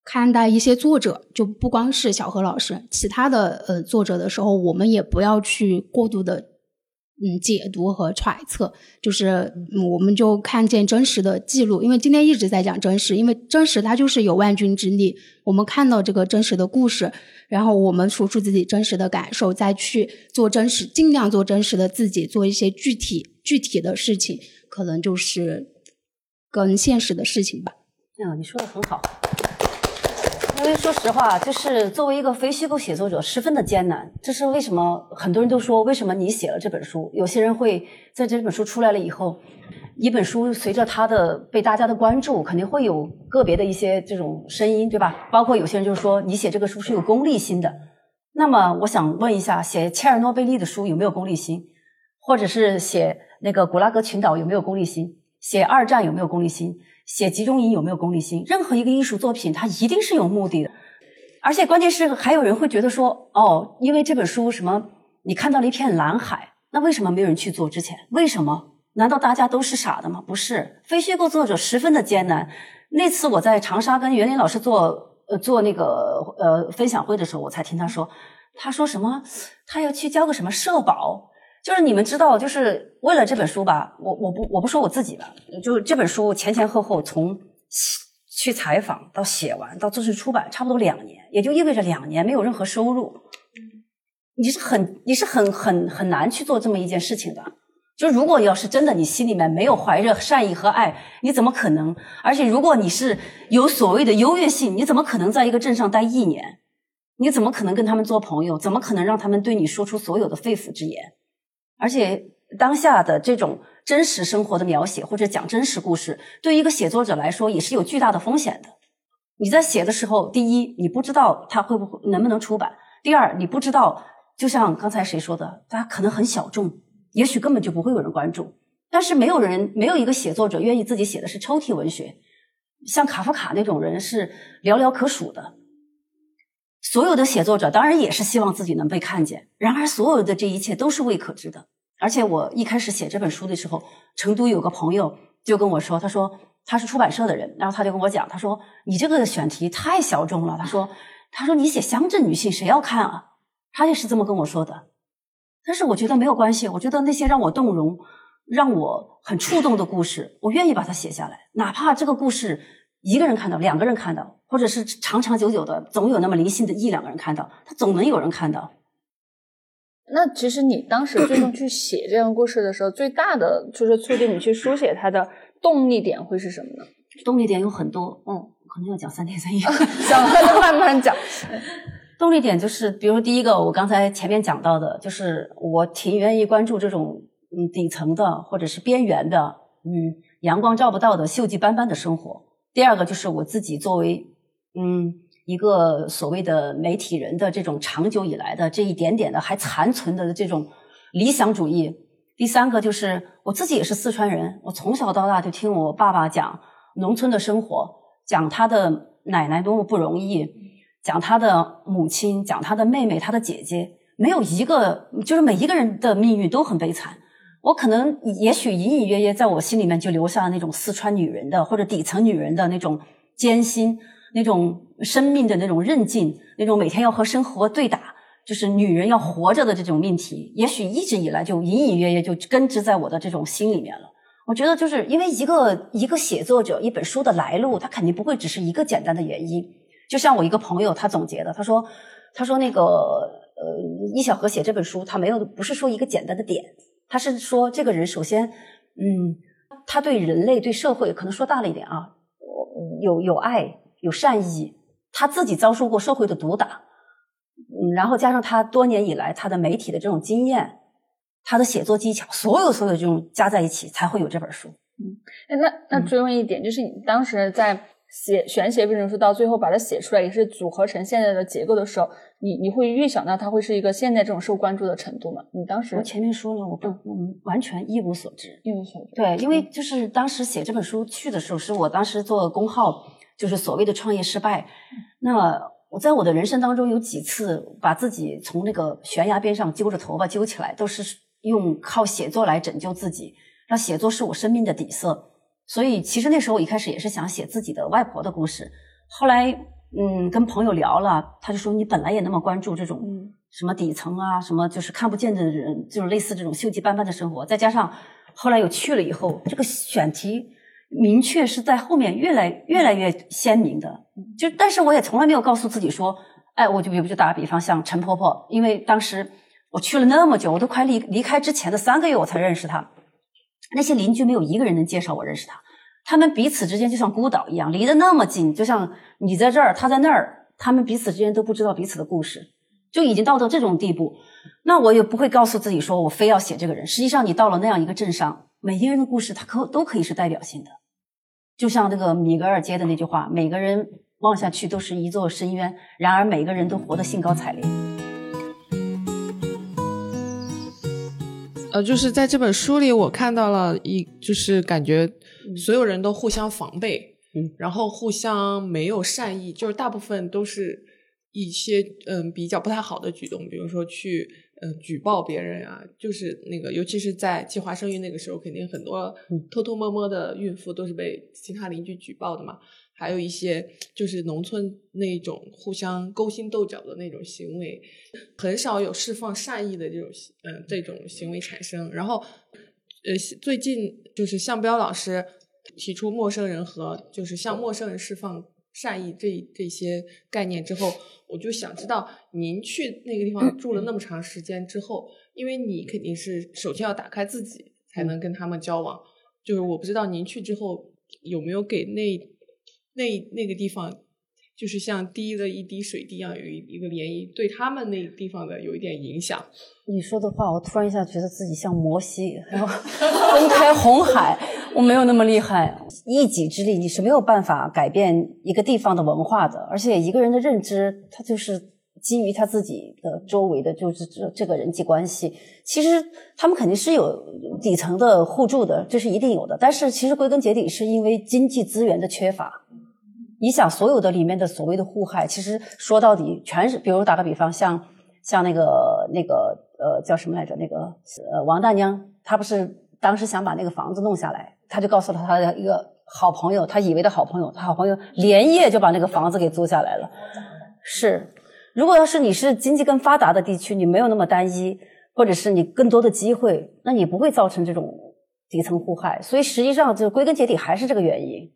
看待一些作者，就不光是小何老师，其他的呃作者的时候，我们也不要去过度的。嗯，解读和揣测，就是我们就看见真实的记录，因为今天一直在讲真实，因为真实它就是有万钧之力。我们看到这个真实的故事，然后我们说出自己真实的感受，再去做真实，尽量做真实的自己，做一些具体具体的事情，可能就是更现实的事情吧。嗯，你说的很好。因为说实话，就是作为一个非虚构写作者，十分的艰难。这是为什么？很多人都说，为什么你写了这本书？有些人会在这本书出来了以后，一本书随着它的被大家的关注，肯定会有个别的一些这种声音，对吧？包括有些人就是说，你写这个书是有功利心的。那么，我想问一下，写切尔诺贝利的书有没有功利心？或者是写那个古拉格群岛有没有功利心？写二战有没有功利心？写集中营有没有功利心？任何一个艺术作品，它一定是有目的的。而且关键是，还有人会觉得说，哦，因为这本书什么，你看到了一片蓝海，那为什么没有人去做？之前为什么？难道大家都是傻的吗？不是，非虚构作者十分的艰难。那次我在长沙跟袁林老师做呃做那个呃分享会的时候，我才听他说，他说什么，他要去交个什么社保。就是你们知道，就是为了这本书吧，我我不我不说我自己了，就这本书前前后后从去采访到写完到正式出版，差不多两年，也就意味着两年没有任何收入。你是很你是很很很难去做这么一件事情的。就如果要是真的你心里面没有怀着善意和爱，你怎么可能？而且如果你是有所谓的优越性，你怎么可能在一个镇上待一年？你怎么可能跟他们做朋友？怎么可能让他们对你说出所有的肺腑之言？而且当下的这种真实生活的描写，或者讲真实故事，对于一个写作者来说也是有巨大的风险的。你在写的时候，第一，你不知道他会不会能不能出版；第二，你不知道，就像刚才谁说的，他可能很小众，也许根本就不会有人关注。但是没有人，没有一个写作者愿意自己写的是抽屉文学，像卡夫卡那种人是寥寥可数的。所有的写作者当然也是希望自己能被看见，然而所有的这一切都是未可知的。而且我一开始写这本书的时候，成都有个朋友就跟我说，他说他是出版社的人，然后他就跟我讲，他说你这个选题太小众了，他说他说你写乡镇女性谁要看啊？他也是这么跟我说的。但是我觉得没有关系，我觉得那些让我动容、让我很触动的故事，我愿意把它写下来，哪怕这个故事。一个人看到，两个人看到，或者是长长久久的，总有那么零星的一两个人看到，他总能有人看到。那其实你当时最终去写这样故事的时候，最大的就是促进你去书写它的动力点会是什么呢？动力点有很多，嗯，可能要讲三天三夜，讲那就慢慢讲。动力点就是，比如第一个，我刚才前面讲到的，就是我挺愿意关注这种嗯底层的或者是边缘的，嗯，阳光照不到的锈迹斑斑的生活。第二个就是我自己作为，嗯，一个所谓的媒体人的这种长久以来的这一点点的还残存的这种理想主义。第三个就是我自己也是四川人，我从小到大就听我爸爸讲农村的生活，讲他的奶奶多么不容易，讲他的母亲，讲他的妹妹，他的姐姐，没有一个就是每一个人的命运都很悲惨。我可能也许隐隐约约在我心里面就留下了那种四川女人的或者底层女人的那种艰辛，那种生命的那种韧劲，那种每天要和生活对打，就是女人要活着的这种命题，也许一直以来就隐隐约约就根植在我的这种心里面了。我觉得就是因为一个一个写作者一本书的来路，它肯定不会只是一个简单的原因。就像我一个朋友他总结的，他说他说那个呃易小河写这本书，他没有不是说一个简单的点。他是说，这个人首先，嗯，他对人类、对社会，可能说大了一点啊，有有爱、有善意。他自己遭受过社会的毒打，嗯，然后加上他多年以来他的媒体的这种经验，他的写作技巧，所有所有这种加在一起，才会有这本书。嗯，哎，那那追问一点，就是你当时在写选写这本书，到最后把它写出来，也是组合成现在的结构的时候，你你会预想到它会是一个现在这种受关注的程度吗？你当时我前面说了，我不，我完全一无所知，一无所知。对，因为就是当时写这本书去的时候，是我当时做公号，就是所谓的创业失败。那我在我的人生当中有几次把自己从那个悬崖边上揪着头发揪起来，都是用靠写作来拯救自己。那写作是我生命的底色，所以其实那时候我一开始也是想写自己的外婆的故事。后来，嗯，跟朋友聊了，他就说你本来也那么关注这种什么底层啊，什么就是看不见的人，就是类似这种锈迹斑斑的生活。再加上后来有去了以后，这个选题明确是在后面越来越来越鲜明的。就但是我也从来没有告诉自己说，哎，我就比如就打个比方，像陈婆婆，因为当时我去了那么久，我都快离离开之前的三个月我才认识她。那些邻居没有一个人能介绍我认识他，他们彼此之间就像孤岛一样，离得那么近，就像你在这儿，他在那儿，他们彼此之间都不知道彼此的故事，就已经到到这种地步。那我也不会告诉自己说我非要写这个人。实际上，你到了那样一个镇上，每一个人的故事，他可都可以是代表性的。就像这个米格尔街的那句话：“每个人望下去都是一座深渊，然而每个人都活得兴高采烈。”呃，就是在这本书里，我看到了一，就是感觉所有人都互相防备，嗯，然后互相没有善意，就是大部分都是一些嗯比较不太好的举动，比如说去呃举报别人啊，就是那个，尤其是在计划生育那个时候，肯定很多偷偷摸摸的孕妇都是被其他邻居举报的嘛。还有一些就是农村那种互相勾心斗角的那种行为，很少有释放善意的这种嗯这种行为产生。然后，呃，最近就是向彪老师提出陌生人和就是向陌生人释放善意这这些概念之后，我就想知道您去那个地方住了那么长时间之后，因为你肯定是首先要打开自己才能跟他们交往，就是我不知道您去之后有没有给那。那那个地方就是像滴了一滴水滴一样，有一一个涟漪，对他们那地方的有一点影响。你说的话，我突然一下觉得自己像摩西，然后 分开红海，我没有那么厉害，一己之力你是没有办法改变一个地方的文化的，而且一个人的认知，他就是基于他自己的周围的，就是这这个人际关系。其实他们肯定是有底层的互助的，这是一定有的。但是其实归根结底是因为经济资源的缺乏。你想所有的里面的所谓的互害，其实说到底全是，比如打个比方，像像那个那个呃叫什么来着？那个呃王大娘，她不是当时想把那个房子弄下来，她就告诉了她的一个好朋友，她以为的好朋友，她好朋友连夜就把那个房子给租下来了。是，如果要是你是经济更发达的地区，你没有那么单一，或者是你更多的机会，那你不会造成这种底层互害。所以实际上，就归根结底还是这个原因。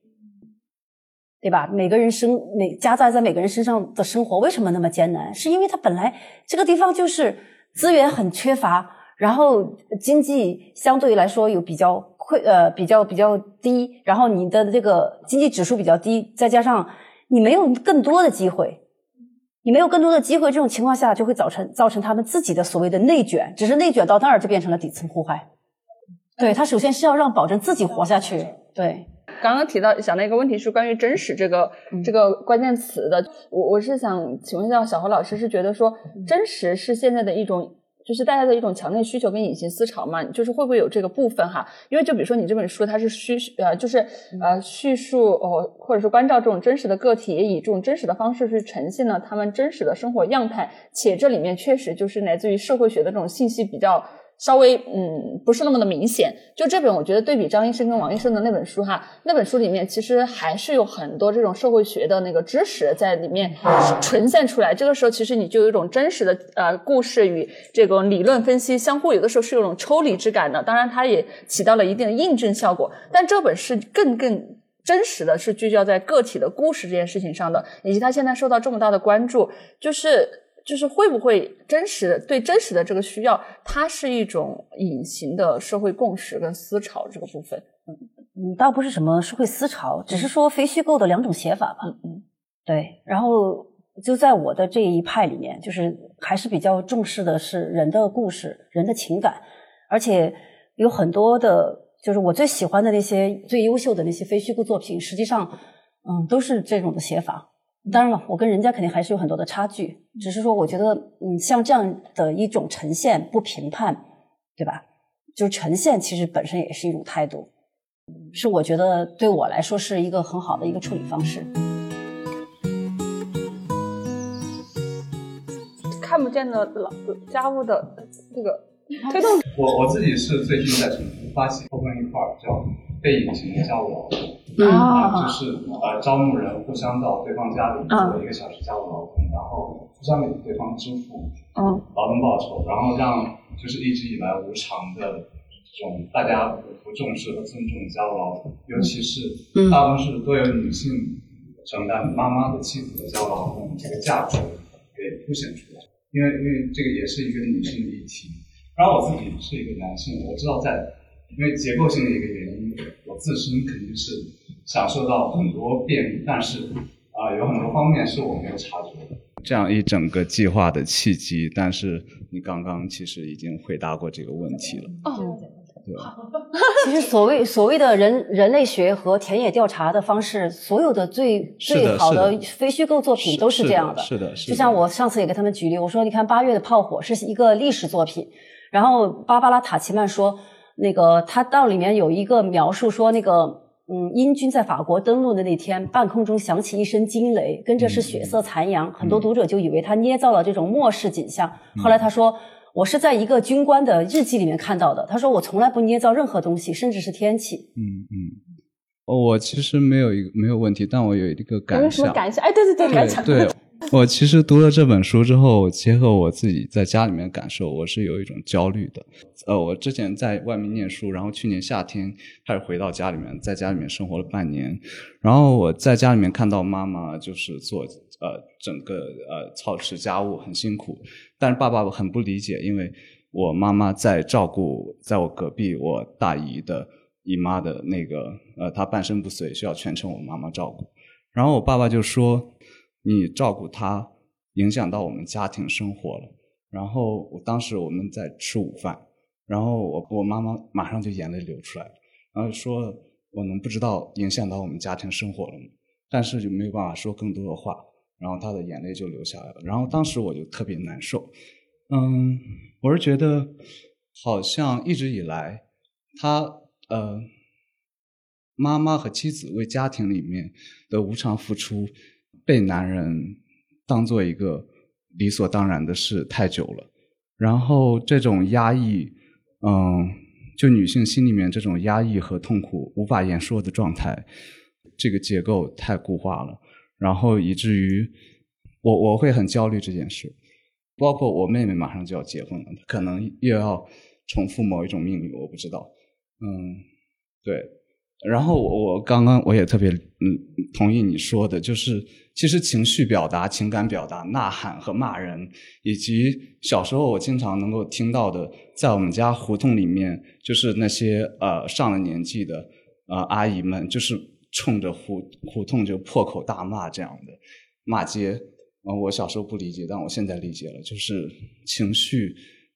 对吧？每个人生每夹杂在每个人身上的生活为什么那么艰难？是因为他本来这个地方就是资源很缺乏，然后经济相对来说有比较亏呃比较比较低，然后你的这个经济指数比较低，再加上你没有更多的机会，你没有更多的机会，这种情况下就会造成造成他们自己的所谓的内卷，只是内卷到那儿就变成了底层互害。对他首先是要让保证自己活下去，对。刚刚提到想到一个问题是关于真实这个这个关键词的，我我是想请问一下小何老师，是觉得说真实是现在的一种，就是大家的一种强烈需求跟隐形思潮嘛？就是会不会有这个部分哈？因为就比如说你这本书，它是叙呃，就是呃叙述哦，或者是关照这种真实的个体，也以这种真实的方式去呈现了他们真实的生活样态，且这里面确实就是来自于社会学的这种信息比较。稍微嗯不是那么的明显，就这本我觉得对比张医生跟王医生的那本书哈，那本书里面其实还是有很多这种社会学的那个知识在里面呈现出来。这个时候其实你就有一种真实的呃故事与这种理论分析相互，有的时候是有种抽离之感的。当然它也起到了一定的印证效果，但这本是更更真实的是聚焦在个体的故事这件事情上的，以及他现在受到这么大的关注，就是。就是会不会真实对真实的这个需要，它是一种隐形的社会共识跟思潮这个部分。嗯嗯，倒不是什么社会思潮，只是说非虚构的两种写法吧。嗯嗯，对。然后就在我的这一派里面，就是还是比较重视的是人的故事、人的情感，而且有很多的，就是我最喜欢的那些最优秀的那些非虚构作品，实际上。嗯，都是这种的写法。当然了，我跟人家肯定还是有很多的差距，只是说我觉得，嗯，像这样的一种呈现，不评判，对吧？就是呈现，其实本身也是一种态度，是我觉得对我来说是一个很好的一个处理方式。看不见的老家务的这个 推动。我我自己是最近在成都发起 open 一块叫背影型的家务劳动，啊，就是呃招募人互相到对方家里做一个小时家务劳动，然后互相给对方支付劳动报酬，然后让就是一直以来无偿的这种大家不重视和尊重的家务劳动，尤其是大多数都有女性承担妈妈的妻子的家务劳动这个价值给凸显出来。因为因为这个也是一个女性的议题，然后我自己是一个男性，我知道在因为结构性的一个原因，我自身肯定是享受到很多便利，但是啊有很多方面是我没有察觉的。这样一整个计划的契机，但是你刚刚其实已经回答过这个问题了。哦。对其实所谓所谓的人人类学和田野调查的方式，所有的最最好的非虚构作品都是这样的。是的，就像我上次也给他们举例，我说你看八月的炮火是一个历史作品，然后芭芭拉塔奇曼说那个他到里面有一个描述说那个嗯英军在法国登陆的那天，半空中响起一声惊雷，跟着是血色残阳，很多读者就以为他捏造了这种末世景象。后来他说。我是在一个军官的日记里面看到的。他说我从来不捏造任何东西，甚至是天气。嗯嗯，我其实没有一个没有问题，但我有一个感想。有什么感想？哎，对对对，感想。对，我其实读了这本书之后，结合我自己在家里面感受，我是有一种焦虑的。呃，我之前在外面念书，然后去年夏天开始回到家里面，在家里面生活了半年，然后我在家里面看到妈妈就是做。呃，整个呃操持家务很辛苦，但是爸爸很不理解，因为我妈妈在照顾在我隔壁我大姨的姨妈的那个呃，她半身不遂，需要全程我妈妈照顾。然后我爸爸就说：“你照顾她，影响到我们家庭生活了。”然后我当时我们在吃午饭，然后我我妈妈马上就眼泪流出来了，然后说：“我能不知道影响到我们家庭生活了吗？”但是就没有办法说更多的话。然后她的眼泪就流下来了，然后当时我就特别难受，嗯，我是觉得好像一直以来，他呃，妈妈和妻子为家庭里面的无偿付出，被男人当做一个理所当然的事太久了，然后这种压抑，嗯，就女性心里面这种压抑和痛苦无法言说的状态，这个结构太固化了。然后以至于我我会很焦虑这件事，包括我妹妹马上就要结婚了，可能又要重复某一种命运，我不知道。嗯，对。然后我我刚刚我也特别嗯同意你说的，就是其实情绪表达、情感表达、呐喊和骂人，以及小时候我经常能够听到的，在我们家胡同里面，就是那些呃上了年纪的呃阿姨们，就是。冲着胡胡同就破口大骂这样的骂街，啊，我小时候不理解，但我现在理解了，就是情绪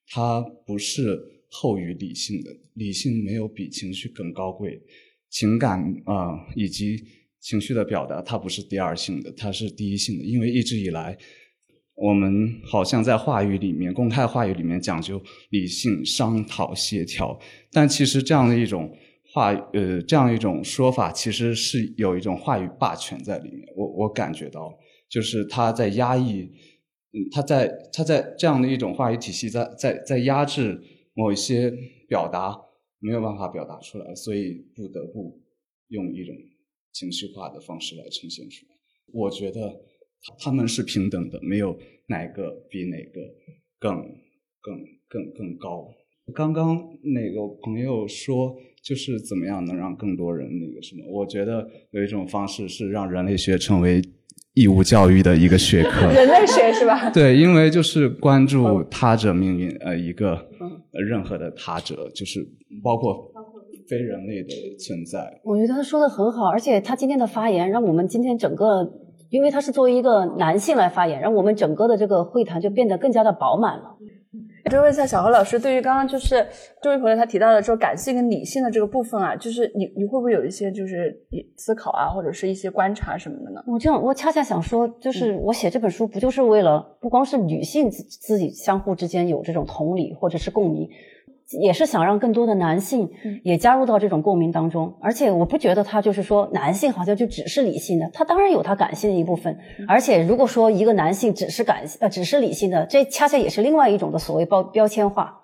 它不是后于理性的，理性没有比情绪更高贵，情感啊以及情绪的表达它不是第二性的，它是第一性的，因为一直以来我们好像在话语里面，公开话语里面讲究理性、商讨、协调，但其实这样的一种。话呃，这样一种说法其实是有一种话语霸权在里面。我我感觉到，就是他在压抑，嗯，他在他在这样的一种话语体系在在在压制某一些表达没有办法表达出来，所以不得不用一种情绪化的方式来呈现出来。我觉得他们是平等的，没有哪个比哪个更更更更高。刚刚那个朋友说。就是怎么样能让更多人那个什么？我觉得有一种方式是让人类学成为义务教育的一个学科。人类学是吧？对，因为就是关注他者命运，呃，一个任何的他者，就是包括非人类的存在。我觉得他说的很好，而且他今天的发言让我们今天整个，因为他是作为一个男性来发言，让我们整个的这个会谈就变得更加的饱满了。就问一下小何老师，对于刚刚就是这位朋友他提到的说感性跟理性的这个部分啊，就是你你会不会有一些就是思考啊，或者是一些观察什么的呢？我这样，我恰恰想说，就是我写这本书不就是为了不光是女性自自己相互之间有这种同理或者是共鸣。也是想让更多的男性也加入到这种共鸣当中，而且我不觉得他就是说男性好像就只是理性的，他当然有他感性的一部分。而且如果说一个男性只是感呃只是理性的，这恰恰也是另外一种的所谓标标签化。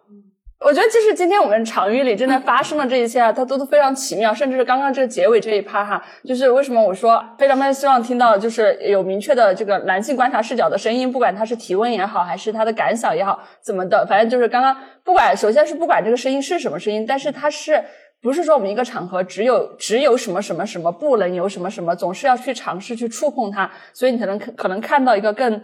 我觉得就是今天我们场域里正在发生的这一切啊，它都都非常奇妙，甚至是刚刚这个结尾这一趴哈，就是为什么我说非常非常希望听到就是有明确的这个男性观察视角的声音，不管他是提问也好，还是他的感想也好，怎么的，反正就是刚刚不管，首先是不管这个声音是什么声音，但是它是不是说我们一个场合只有只有什么什么什么不能有什么什么，总是要去尝试去触碰它，所以你才能可能看到一个更。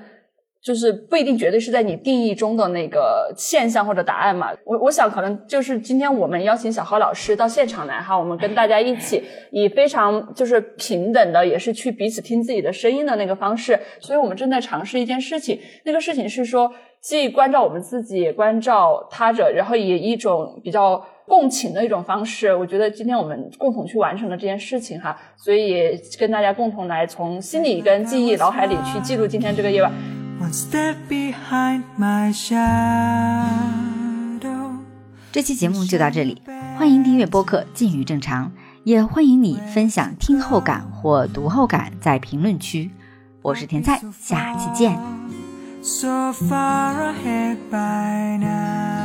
就是不一定绝对是在你定义中的那个现象或者答案嘛。我我想可能就是今天我们邀请小何老师到现场来哈，我们跟大家一起以非常就是平等的，也是去彼此听自己的声音的那个方式。所以我们正在尝试一件事情，那个事情是说既关照我们自己，也关照他者，然后以一种比较共情的一种方式。我觉得今天我们共同去完成了这件事情哈，所以跟大家共同来从心里跟记忆脑海里去记录今天这个夜晚。这期节目就到这里，欢迎订阅播客《近于正常》，也欢迎你分享听后感或读后感在评论区。我是甜菜，下期见。So far ahead by now.